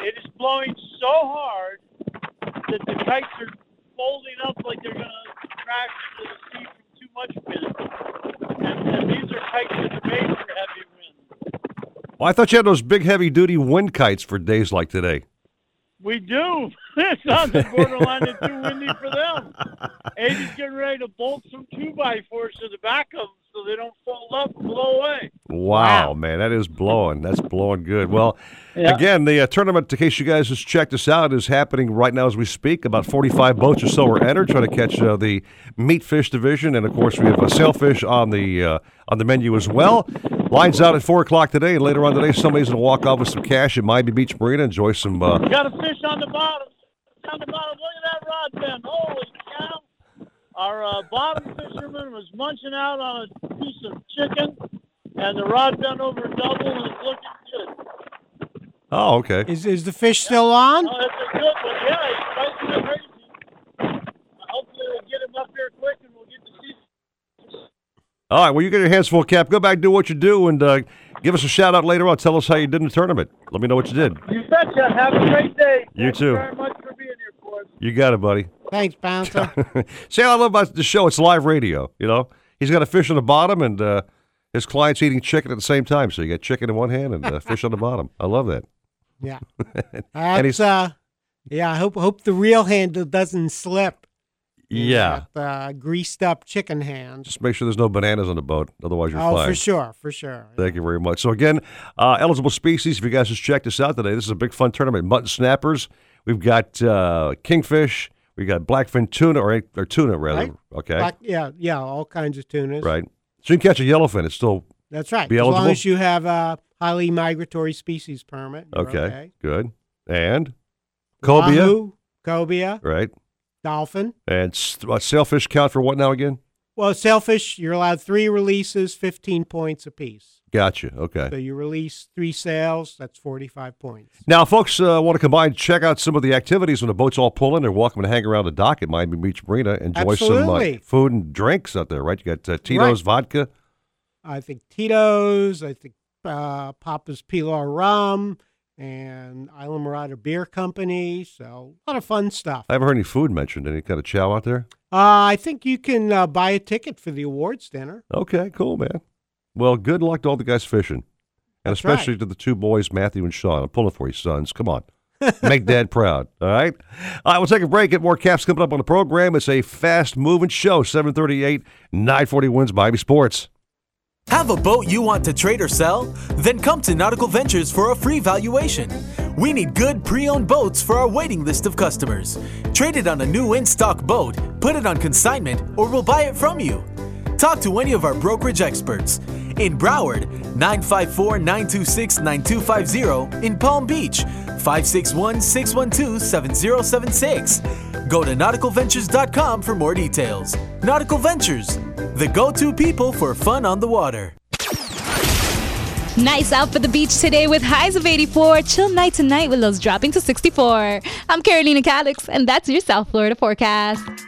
It is blowing so hard that the kites are folding up like they're going to crash into the sea from too much wind. And, and these are kites that are made for heavy I thought you had those big, heavy-duty wind kites for days like today. We do. <laughs> it's on the borderline of too windy for them. Abe's getting ready to bolt some two by fours to the back of them so they don't fold up and blow away. Wow, man, that is blowing. That's blowing good. Well, Yeah. again, the uh, tournament, in case you guys just checked us out, is happening right now as we speak. About 45 boats or so are entered, trying to catch uh, the meat fish division, and of course we have uh, sailfish on the uh, on the menu as well. Lines out at four o'clock today, and later on today, somebody's going to walk off with some cash at Miami Beach Marina, and enjoy some. Uh, got a fish on the bottom. On the bottom. Look at that rod bend. Holy cow. Our uh, bottom fisherman was munching out on a piece of chicken, and the rod bent over double, and it's looking good. oh, okay. Is, is the fish still on? Oh, it's a good one. Yeah, he's fighting like crazy. Hopefully we'll get him up here quick, and we'll get to see All right, well, you get your hands full, Cap. Go back, do what you do, and uh, give us a shout out later on. Tell us how you did in the tournament. Let me know what you did. You betcha. Have a great day. You Thank too. You very much for being here, boys. You got it, buddy. Thanks, Bouncer. <laughs> See I love about the show? It's live radio. You know, he's got a fish on the bottom, and uh, his client's eating chicken at the same time. So you got chicken in one hand and uh, <laughs> fish on the bottom. I love that. Yeah. <laughs> and he's That's, uh, yeah, I hope hope the real handle doesn't slip. Yeah. The uh, greased up chicken hand. Just make sure there's no bananas on the boat, otherwise you're Oh, for sure, for sure. Thank you very much. So again, uh, eligible species. If you guys just checked us out today, this is a big fun tournament. Mutton snappers. We've got uh, kingfish. We got blackfin tuna or, or tuna rather. Right. Okay. Black- yeah, yeah, all kinds of tunas. Right. So you can catch a yellowfin. It's still That's right. Be as eligible. long as you have a highly migratory species permit. you're okay, Good. And cobia. Wahoo, cobia, Right. Dolphin. And uh, sailfish count for what now again? Well, sailfish, you're allowed three releases, 15 points apiece. Gotcha. Okay. So you release three sails, that's 45 points. Now, folks uh, want to combine, check out some of the activities when the boats all pull in. They're welcome to hang around the dock at Miami Beach Marina. Enjoy some uh, food and drinks out there, right? You got uh, Tito's vodka. I think Tito's, I think uh, Papa's Pilar rum, and Islamorada Beer Company. So a lot of fun stuff. I haven't heard any food mentioned. Any kind of chow out there? Uh, I think you can uh, buy a ticket for the awards dinner. Okay, cool, man. Well, good luck to all the guys fishing, and That's right. especially to the two boys, Matthew and Sean. I'm pulling for you, sons. Come on. <laughs> Make dad proud. All right. All right, we'll take a break. Get more caps coming up on the program. It's a fast moving show. 738, 940 WINZ Miami Sports. Have a boat you want to trade or sell? Then come to Nautical Ventures for a free valuation. We need good pre owned boats for our waiting list of customers. Trade it on a new in stock boat, put it on consignment, or we'll buy it from you. Talk to any of our brokerage experts. In Broward, 954 926 9250. In Palm Beach, 561 612 7076. Go to nauticalventures.com for more details. Nautical Ventures, the go to people for fun on the water. Nice out for the beach today with highs of 84. Chill night tonight with lows dropping to 64. I'm Carolina Calix, and that's your South Florida forecast.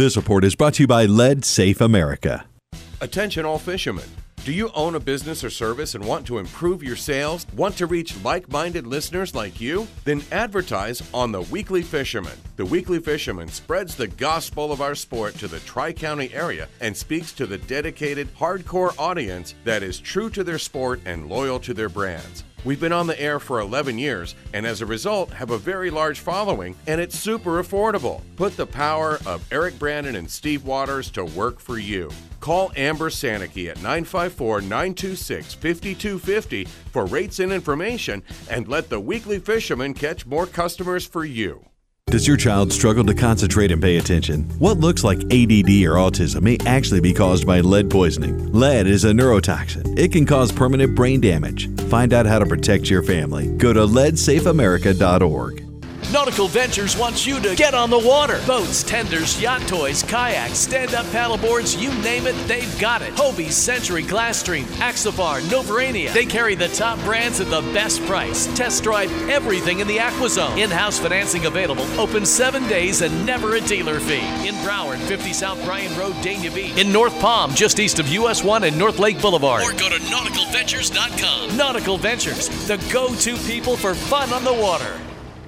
This report is brought to you by Lead Safe America. Attention, all fishermen. Do you own a business or service and want to improve your sales? Want to reach like minded listeners like you? Then advertise on The Weekly Fisherman. The Weekly Fisherman spreads the gospel of our sport to the Tri County area and speaks to the dedicated, hardcore audience that is true to their sport and loyal to their brands. We've been on the air for 11 years and as a result have a very large following and it's super affordable. Put the power of Eric Brandon and Steve Waters to work for you. Call Amber Sanicky at 954 926 5250 for rates and information and let the weekly fisherman catch more customers for you. Does your child struggle to concentrate and pay attention? What looks like ADD or autism may actually be caused by lead poisoning. Lead is a neurotoxin. It can cause permanent brain damage. Find out how to protect your family. Go to leadsafeamerica.org. Nautical Ventures wants you to get on the water. Boats, tenders, yacht toys, kayaks, stand up paddleboards, you name it, they've got it. Hobie, Century, Glasstream, Axopar, Novurania. They carry the top brands at the best price. Test drive everything in the AquaZone. In house financing available, open seven days and never a dealer fee. In Broward, 50 South Bryan Road, Dania Beach. In North Palm, just east of US 1 and North Lake Boulevard. Or go to nauticalventures.com. Nautical Ventures, the go to people for fun on the water.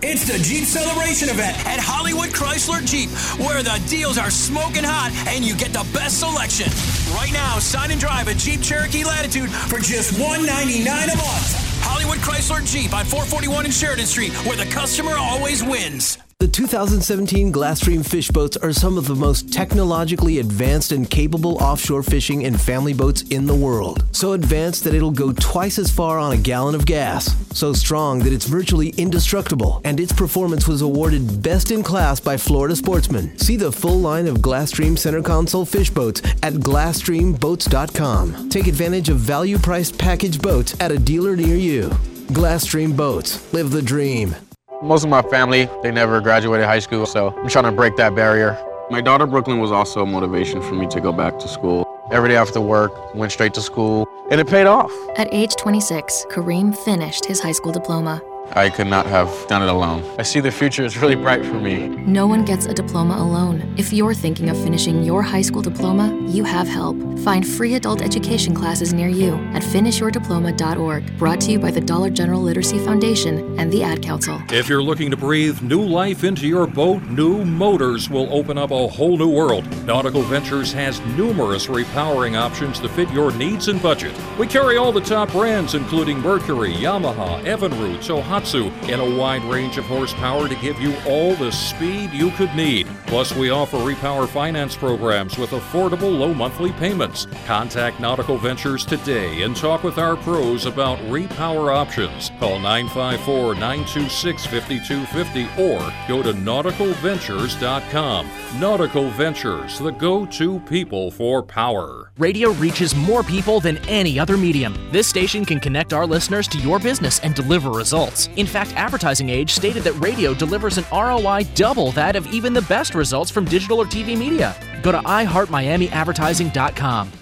It's the Jeep Celebration event at Hollywood Chrysler Jeep, where the deals are smoking hot and you get the best selection. Right now, sign and drive a Jeep Cherokee Latitude for just 199 a month. Hollywood Chrysler Jeep on 441 and Sheridan Street, where the customer always wins. The 2017 Glasstream fish boats are some of the most technologically advanced and capable offshore fishing and family boats in the world. So advanced that it'll go twice as far on a gallon of gas. So strong that it's virtually indestructible. And its performance was awarded best in class by Florida Sportsman. See the full line of Glasstream center console fish boats at GlasstreamBoats.com. Take advantage of value priced package boats at a dealer near you. Glasstream Boats. Live the dream. Most of my family, they never graduated high school, so I'm trying to break that barrier. My daughter Brooklyn was also a motivation for me to go back to school. Every day after work, went straight to school, and it paid off. At age 26, Kareem finished his high school diploma. I could not have done it alone. I see the future is really bright for me. No one gets a diploma alone. If you're thinking of finishing your high school diploma, you have help. Find free adult education classes near you at finishyourdiploma.org. Brought to you by the Dollar General Literacy Foundation and the Ad Council. If you're looking to breathe new life into your boat, new motors will open up a whole new world. Nautical Ventures has numerous repowering options to fit your needs and budget. We carry all the top brands, including Mercury, Yamaha, Evinrude, In a wide range of horsepower to give you all the speed you could need. Plus, we offer repower finance programs with affordable low monthly payments. Contact Nautical Ventures today and talk with our pros about repower options. Call 954 926 5250 or go to nauticalventures.com. Nautical Ventures, the go to people for power. Radio reaches more people than any other medium. This station can connect our listeners to your business and deliver results. In fact, Advertising Age stated that radio delivers an ROI double that of even the best results from digital or TV media. Go to iHeartMiamiAdvertising.com.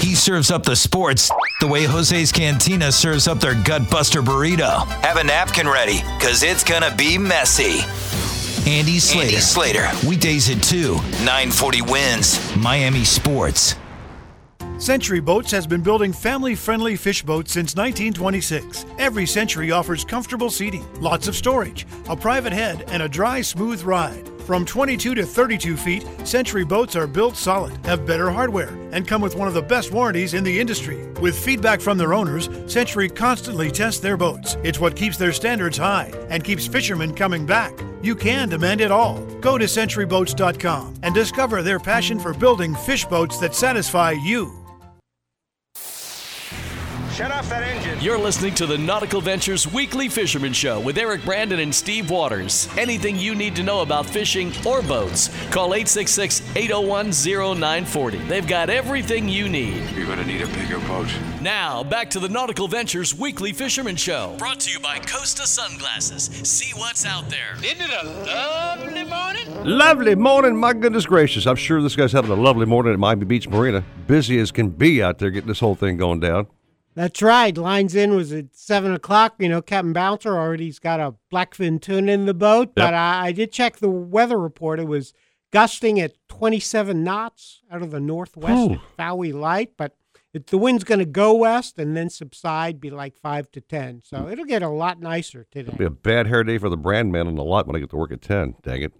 He serves up the sports the way Jose's Cantina serves up their gutbuster burrito. Have a napkin ready, because it's going to be messy. Andy Slater. Andy Slater. Weekdays at 2, 940 WINZ. Miami Sports. Century Boats has been building family friendly fish boats since 1926. Every Century offers comfortable seating, lots of storage, a private head, and a dry, smooth ride. From 22 to 32 feet, Century boats are built solid, have better hardware, and come with one of the best warranties in the industry. With feedback from their owners, Century constantly tests their boats. It's what keeps their standards high and keeps fishermen coming back. You can demand it all. Go to centuryboats.com and discover their passion for building fish boats that satisfy you. Shut off that engine. You're listening to the Nautical Ventures Weekly Fisherman Show with Eric Brandon and Steve Waters. Anything you need to know about fishing or boats, call 866 801 0940. They've got everything you need. You're going to need a bigger boat. Now, back to the Nautical Ventures Weekly Fisherman Show. Brought to you by Costa Sunglasses. See what's out there. Isn't it a lovely morning? Lovely morning, my goodness gracious. I'm sure this guy's having a lovely morning at Miami Beach Marina. Busy as can be out there getting this whole thing going down. That's right. Lines in was at seven o'clock. You know, Captain Bouncer already's got a blackfin tuna in the boat. But I, I did check the weather report. It was gusting at 27 knots out of the northwest, Ooh. Fowey light. But it, the wind's going to go west and then subside, be like five to 10. So it'll get a lot nicer today. It'll be a bad hair day for the brand man on the lot when I get to work at 10. Dang it.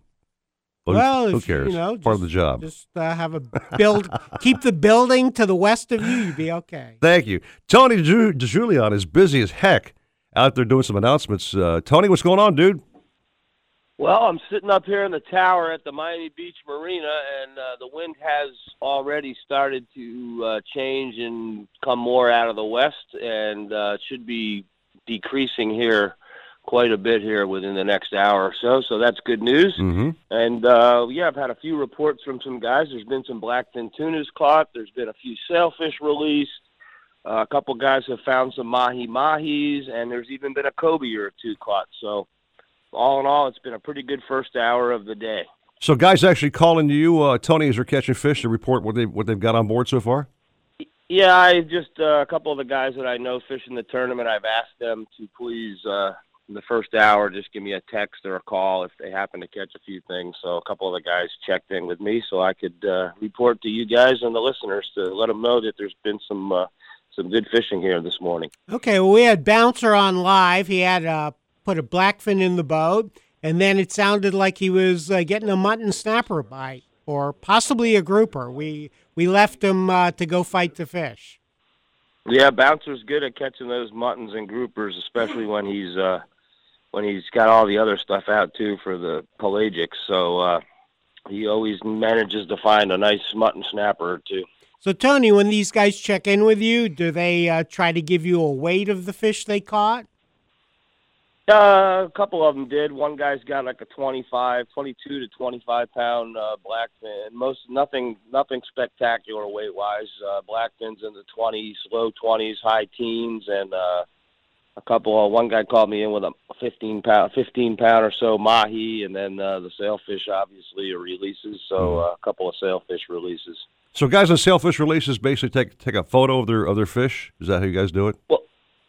Who- Well, who cares? You know, Part of the job. Just uh, have a build, <laughs> keep the building to the west of you. You'd be okay. Thank you. Tony Ju- DeJulian is busy as heck out there doing some announcements. Uh, Tony, what's going on, dude? Well, I'm sitting up here in the tower at the Miami Beach Marina, and uh, the wind has already started to uh, change and come more out of the west, and uh, should be decreasing here quite a bit here within the next hour or so. So that's good news. Mm-hmm. And uh, yeah, I've had a few reports from some guys. There's been some blackfin tunas caught. There's been a few sailfish released. Uh, a couple guys have found some mahi mahis, and there's even been a cobia or two caught. So all in all, it's been a pretty good first hour of the day. So, guys actually calling you, uh, Tony, as they're catching fish to report what, they, what they've got on board so far? Yeah, I just uh, a couple of the guys that I know fishing the tournament. I've asked them to please, uh, in the first hour, just give me a text or a call if they happen to catch a few things. So a couple of the guys checked in with me, so I could uh, report to you guys and the listeners to let them know that there's been some uh, some good fishing here this morning. Okay, well, we had Bouncer on live. He had uh, put a blackfin in the boat, and then it sounded like he was uh, getting a mutton snapper bite, or possibly a grouper. We we left him uh, to go fight the fish. Yeah, Bouncer's good at catching those muttons and groupers, especially when he's uh, when he's got all the other stuff out too for the pelagics. So uh, he always manages to find a nice mutton snapper or two. So, Tony, when these guys check in with you, do they uh, try to give you a weight of the fish they caught? Uh, a couple of them did. One guy's got like a 25, 22 to 25 pound uh, blackfin. Most nothing, nothing spectacular weight wise. Uh, blackfins in the 20s, low 20s, high teens, and uh, a couple. Uh, one guy called me in with a 15 pound, 15 pound or so mahi, and then uh, the sailfish obviously releases. So uh, a couple of sailfish releases. So, guys on sailfish releases basically take take a photo of their of their fish. Is that how you guys do it? Well,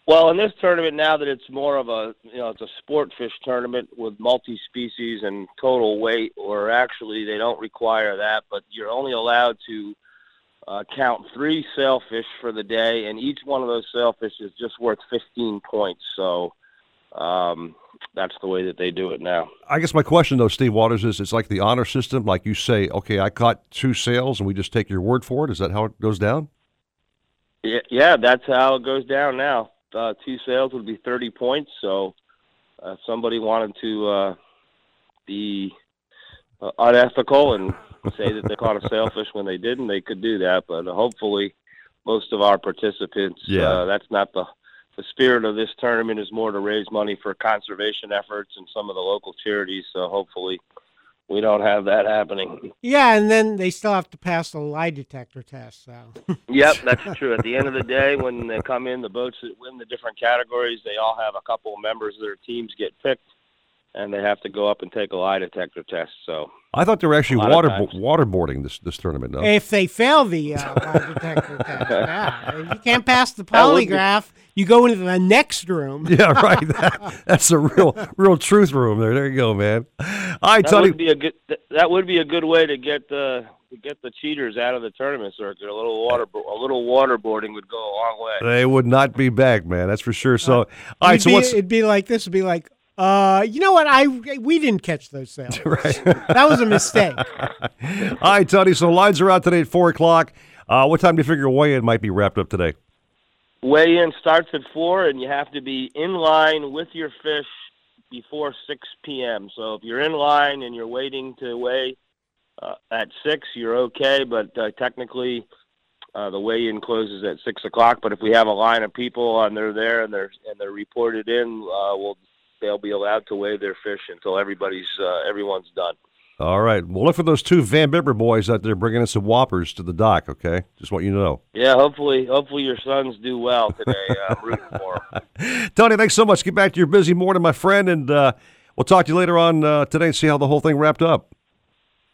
well, in this tournament, now that it's more of a you know it's a sport fish tournament with multi-species and total weight, or actually they don't require that, but you're only allowed to uh, count three sailfish for the day, and each one of those sailfish is just worth 15 points. So um, that's the way that they do it now. I guess my question though, Steve Waters, is it's like the honor system. Like you say, okay, I caught two sails, and we just take your word for it. Is that how it goes down? Yeah, yeah, that's how it goes down now. Uh, two sails would be 30 points, so uh, if somebody wanted to uh, be uh, unethical and say that they caught a sailfish when they didn't, they could do that. But hopefully, most of our participants, Yeah. uh, that's not the the spirit of this tournament. Is more to raise money for conservation efforts and some of the local charities. So hopefully, we don't have that happening. Yeah, and then they still have to pass the lie detector test. So <laughs> Yep, that's true. At the end of the day, when they come in, the boats that win the different categories, they all have a couple of members of their teams get picked, and they have to go up and take a lie detector test. So I thought they were actually A lot of water times. waterboarding this this tournament. No? if they fail the uh, lie detector test, <laughs> yeah, if you can't pass the <laughs> That would be- polygraph, you go into the next room. <laughs> yeah, right. That, that's a real real truth room there. There you go, man. All right, that Tony. would be a good. That would be a good way to get the to get the cheaters out of the tournament circuit. A little water a little waterboarding would go a long way. They would not be back, man. That's for sure. So, all right. It'd So be, what's it'd be like this. Would be like, uh, you know what? I we didn't catch those sails. <laughs> right? That was a mistake. <laughs> All right, Tony. So lines are out today at four o'clock. Uh, what time do you figure weigh-in might be wrapped up today? Weigh in starts at four, and you have to be in line with your fish before six p.m. So if you're in line and you're waiting to weigh uh, at six, you're okay. But uh, technically, uh, the weigh-in closes at six o'clock. But if we have a line of people and they're there and they're and they're reported in, uh, we'll they'll be allowed to weigh their fish until everybody's uh, everyone's done. All right. Well, look for those two Van Bibber boys out there bringing in some whoppers to the dock. Okay, just want you to know. Yeah, hopefully, hopefully your sons do well today. Uh, <laughs> I'm rooting for them. Tony, thanks so much. Get back to your busy morning, my friend, and uh, we'll talk to you later on uh, today and see how the whole thing wrapped up.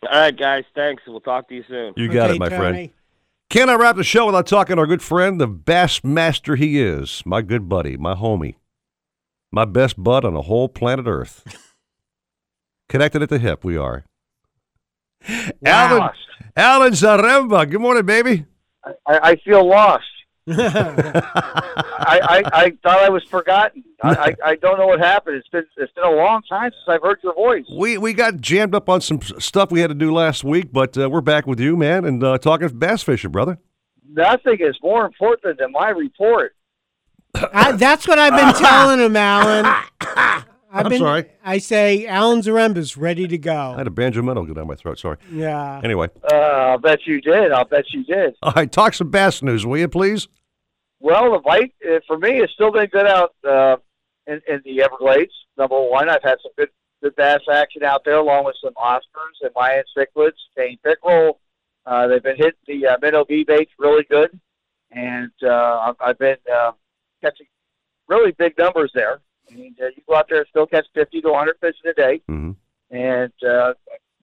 All right, guys. Thanks. We'll talk to you soon. You got Okay, it, my Tony. friend. Can I wrap the show without talking to our good friend, the bass master he is, my good buddy, my homie, my best bud on the whole planet Earth. <laughs> Connected at the hip, we are. Alan, Alan Zaremba. Good morning, baby. I, I feel lost. <laughs> I, I, I thought I was forgotten. I, I, I don't know what happened. It's been it's been a long time since I've heard your voice. We we got jammed up on some stuff we had to do last week, but uh, we're back with you, man, and uh, talking bass fishing, brother. Nothing is more important than my report. I, that's what I've been <coughs> telling him, Alan. <coughs> I've I'm been, sorry. I say Alan Zaremba's ready to go. I had a banjo metal go down my throat. Sorry. Yeah. Anyway, Uh, I'll bet you did. I'll bet you did. all right, talk some bass news, will you, please? Well, the bite uh, for me has still been good out uh, in, in the Everglades. Number one, I've had some good good bass action out there, along with some Oscars and Mayan cichlids, chain pickerel. Uh, they've been hitting the uh, minnow bee baits really good, and uh, I've, I've been uh, catching really big numbers there. I mean, uh, you go out there and still catch 50 to 100 fish in a day, Mhm. and uh,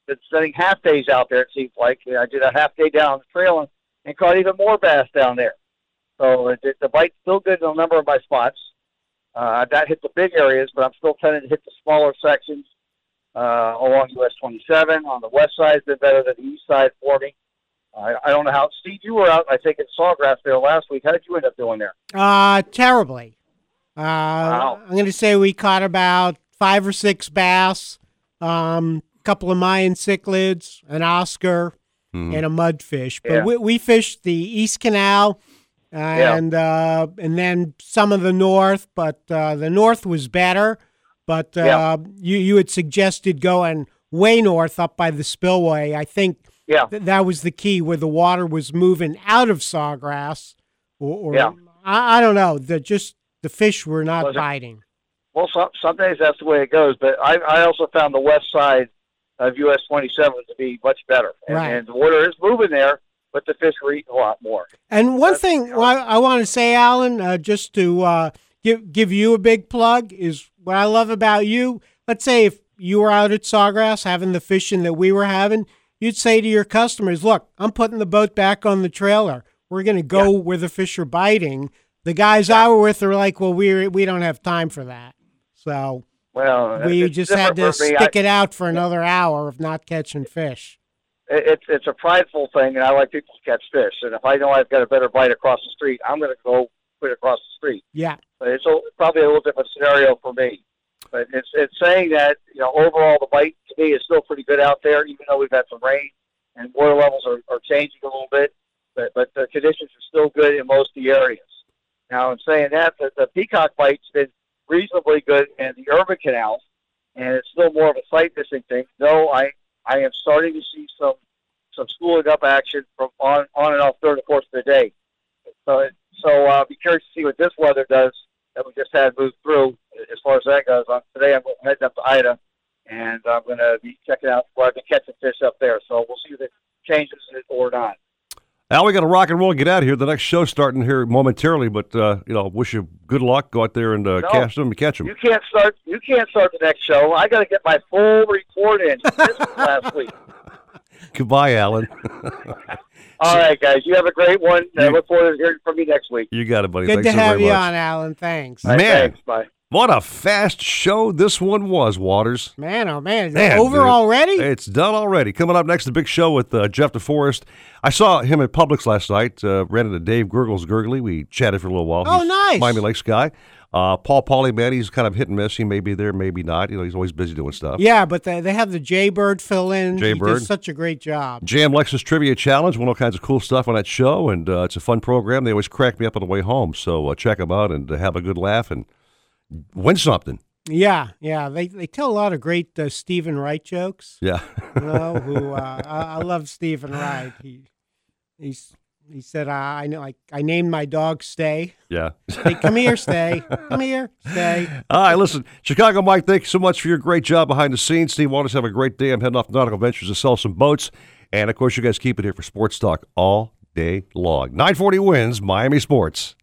been spending half days out there. It seems like I did a half day down the trail and, and caught even more bass down there. So it, it, the bite's still good in a number of my spots. Uh, that hit the big areas, but I'm still tending to hit the smaller sections uh, along US 27. On the west side, has been better than the east side for me. I, I don't know how. Steve, you were out, I think, in Sawgrass there last week. How did you end up doing there? Uh, terribly. Uh, I'm going to say we caught about five or six bass, um, a couple of Mayan cichlids, an Oscar, Mhm. and a mudfish. But Yeah. we, we fished the East Canal and uh, and then some of the north, but uh, the north was better. But uh, Yeah. you you had suggested going way north up by the spillway. I think Yeah. th- that was the key where the water was moving out of Sawgrass, or, or Yeah. I, I don't know. The just the fish were not Was it- biting. Well, some, some days that's the way it goes, but I, I also found the west side of US 27 to be much better. And, Right. and the water is moving there, but the fish are eating a lot more. And one thing I, I want to say, Alan, uh, just to uh, give give you a big plug, is what I love about you. Let's say if you were out at Sawgrass having the fishing that we were having, you'd say to your customers, "Look, I'm putting the boat back on the trailer. We're going to go where the fish are biting." The guys I were with are like, "Well, we we don't have time for that." So Well, uh, we just had to different for me. stick I- it out for another hour of not catching fish. it- it's it's a prideful thing, and I like people to catch fish. And if I know I've got a better bite across the street, I'm going to go put it across the street. Yeah. But it's a, probably a little different scenario for me. But it's it's saying that you know overall the bite to me is still pretty good out there, even though we've had some rain and water levels are, are changing a little bit. But but the conditions are still good in most of the areas. Now, in saying that, the, the peacock bite's been reasonably good in the urban canals, and it's still more of a sight fishing thing. Though I I am starting to see some some schooling up action from on on and off during the course of the day. So so uh, be curious to see what this weather does that we just had moved through as far as that goes. On today, I'm heading up to Ida, and I'm going to be checking out where I've been catching fish up there. So we'll see if it changes it or not. Al, we got to rock and roll and get out of here. The next show starting here momentarily, but uh, you know, wish you good luck. Go out there and uh, No. cast them and catch them. You can't start. You can't start the next show. I got to get my full report in. this was last week. <laughs> Goodbye, Alan. <laughs> All right, guys. You have a great one. I look forward to hearing from you next week. you got it, buddy. Good Thanks to so have very you much. on, Alan. Thanks. Man, Bye. what a fast show this one was, Waters. Man, oh man, is it Man, over dude. already? It's done already. Coming up next, the big show with uh, Jeff DeForest. I saw him at Publix last night. Uh, ran into Dave Gurgles Gurgly. We chatted for a little while. Oh, He's nice. Miami Lakes guy. Uh, Paul Pauly, man, he's kind of hit and miss. He may be there, maybe not. You know, he's always busy doing stuff. Yeah, but they, they have the Jaybird fill in. He Jaybird. does such a great job. Jam Lexus Trivia Challenge, won all kinds of cool stuff on that show, and uh, it's a fun program. They always crack me up on the way home, so uh, check them out and uh, have a good laugh and win something. Yeah, yeah. They they tell a lot of great uh, Stephen Wright jokes. Yeah. You know, who <laughs> uh, I, I love Stephen Wright. He he's he said uh, I know I, I named my dog Stay. Yeah. Stay, come here, Stay. Come here, Stay. <laughs> All right, listen, Chicago Mike, thank you so much for your great job behind the scenes. Steve Waters, have a great day. I'm heading off to Nautical Ventures to sell some boats. And of course, you guys keep it here for Sports Talk all day long. 940 WINZ Miami Sports.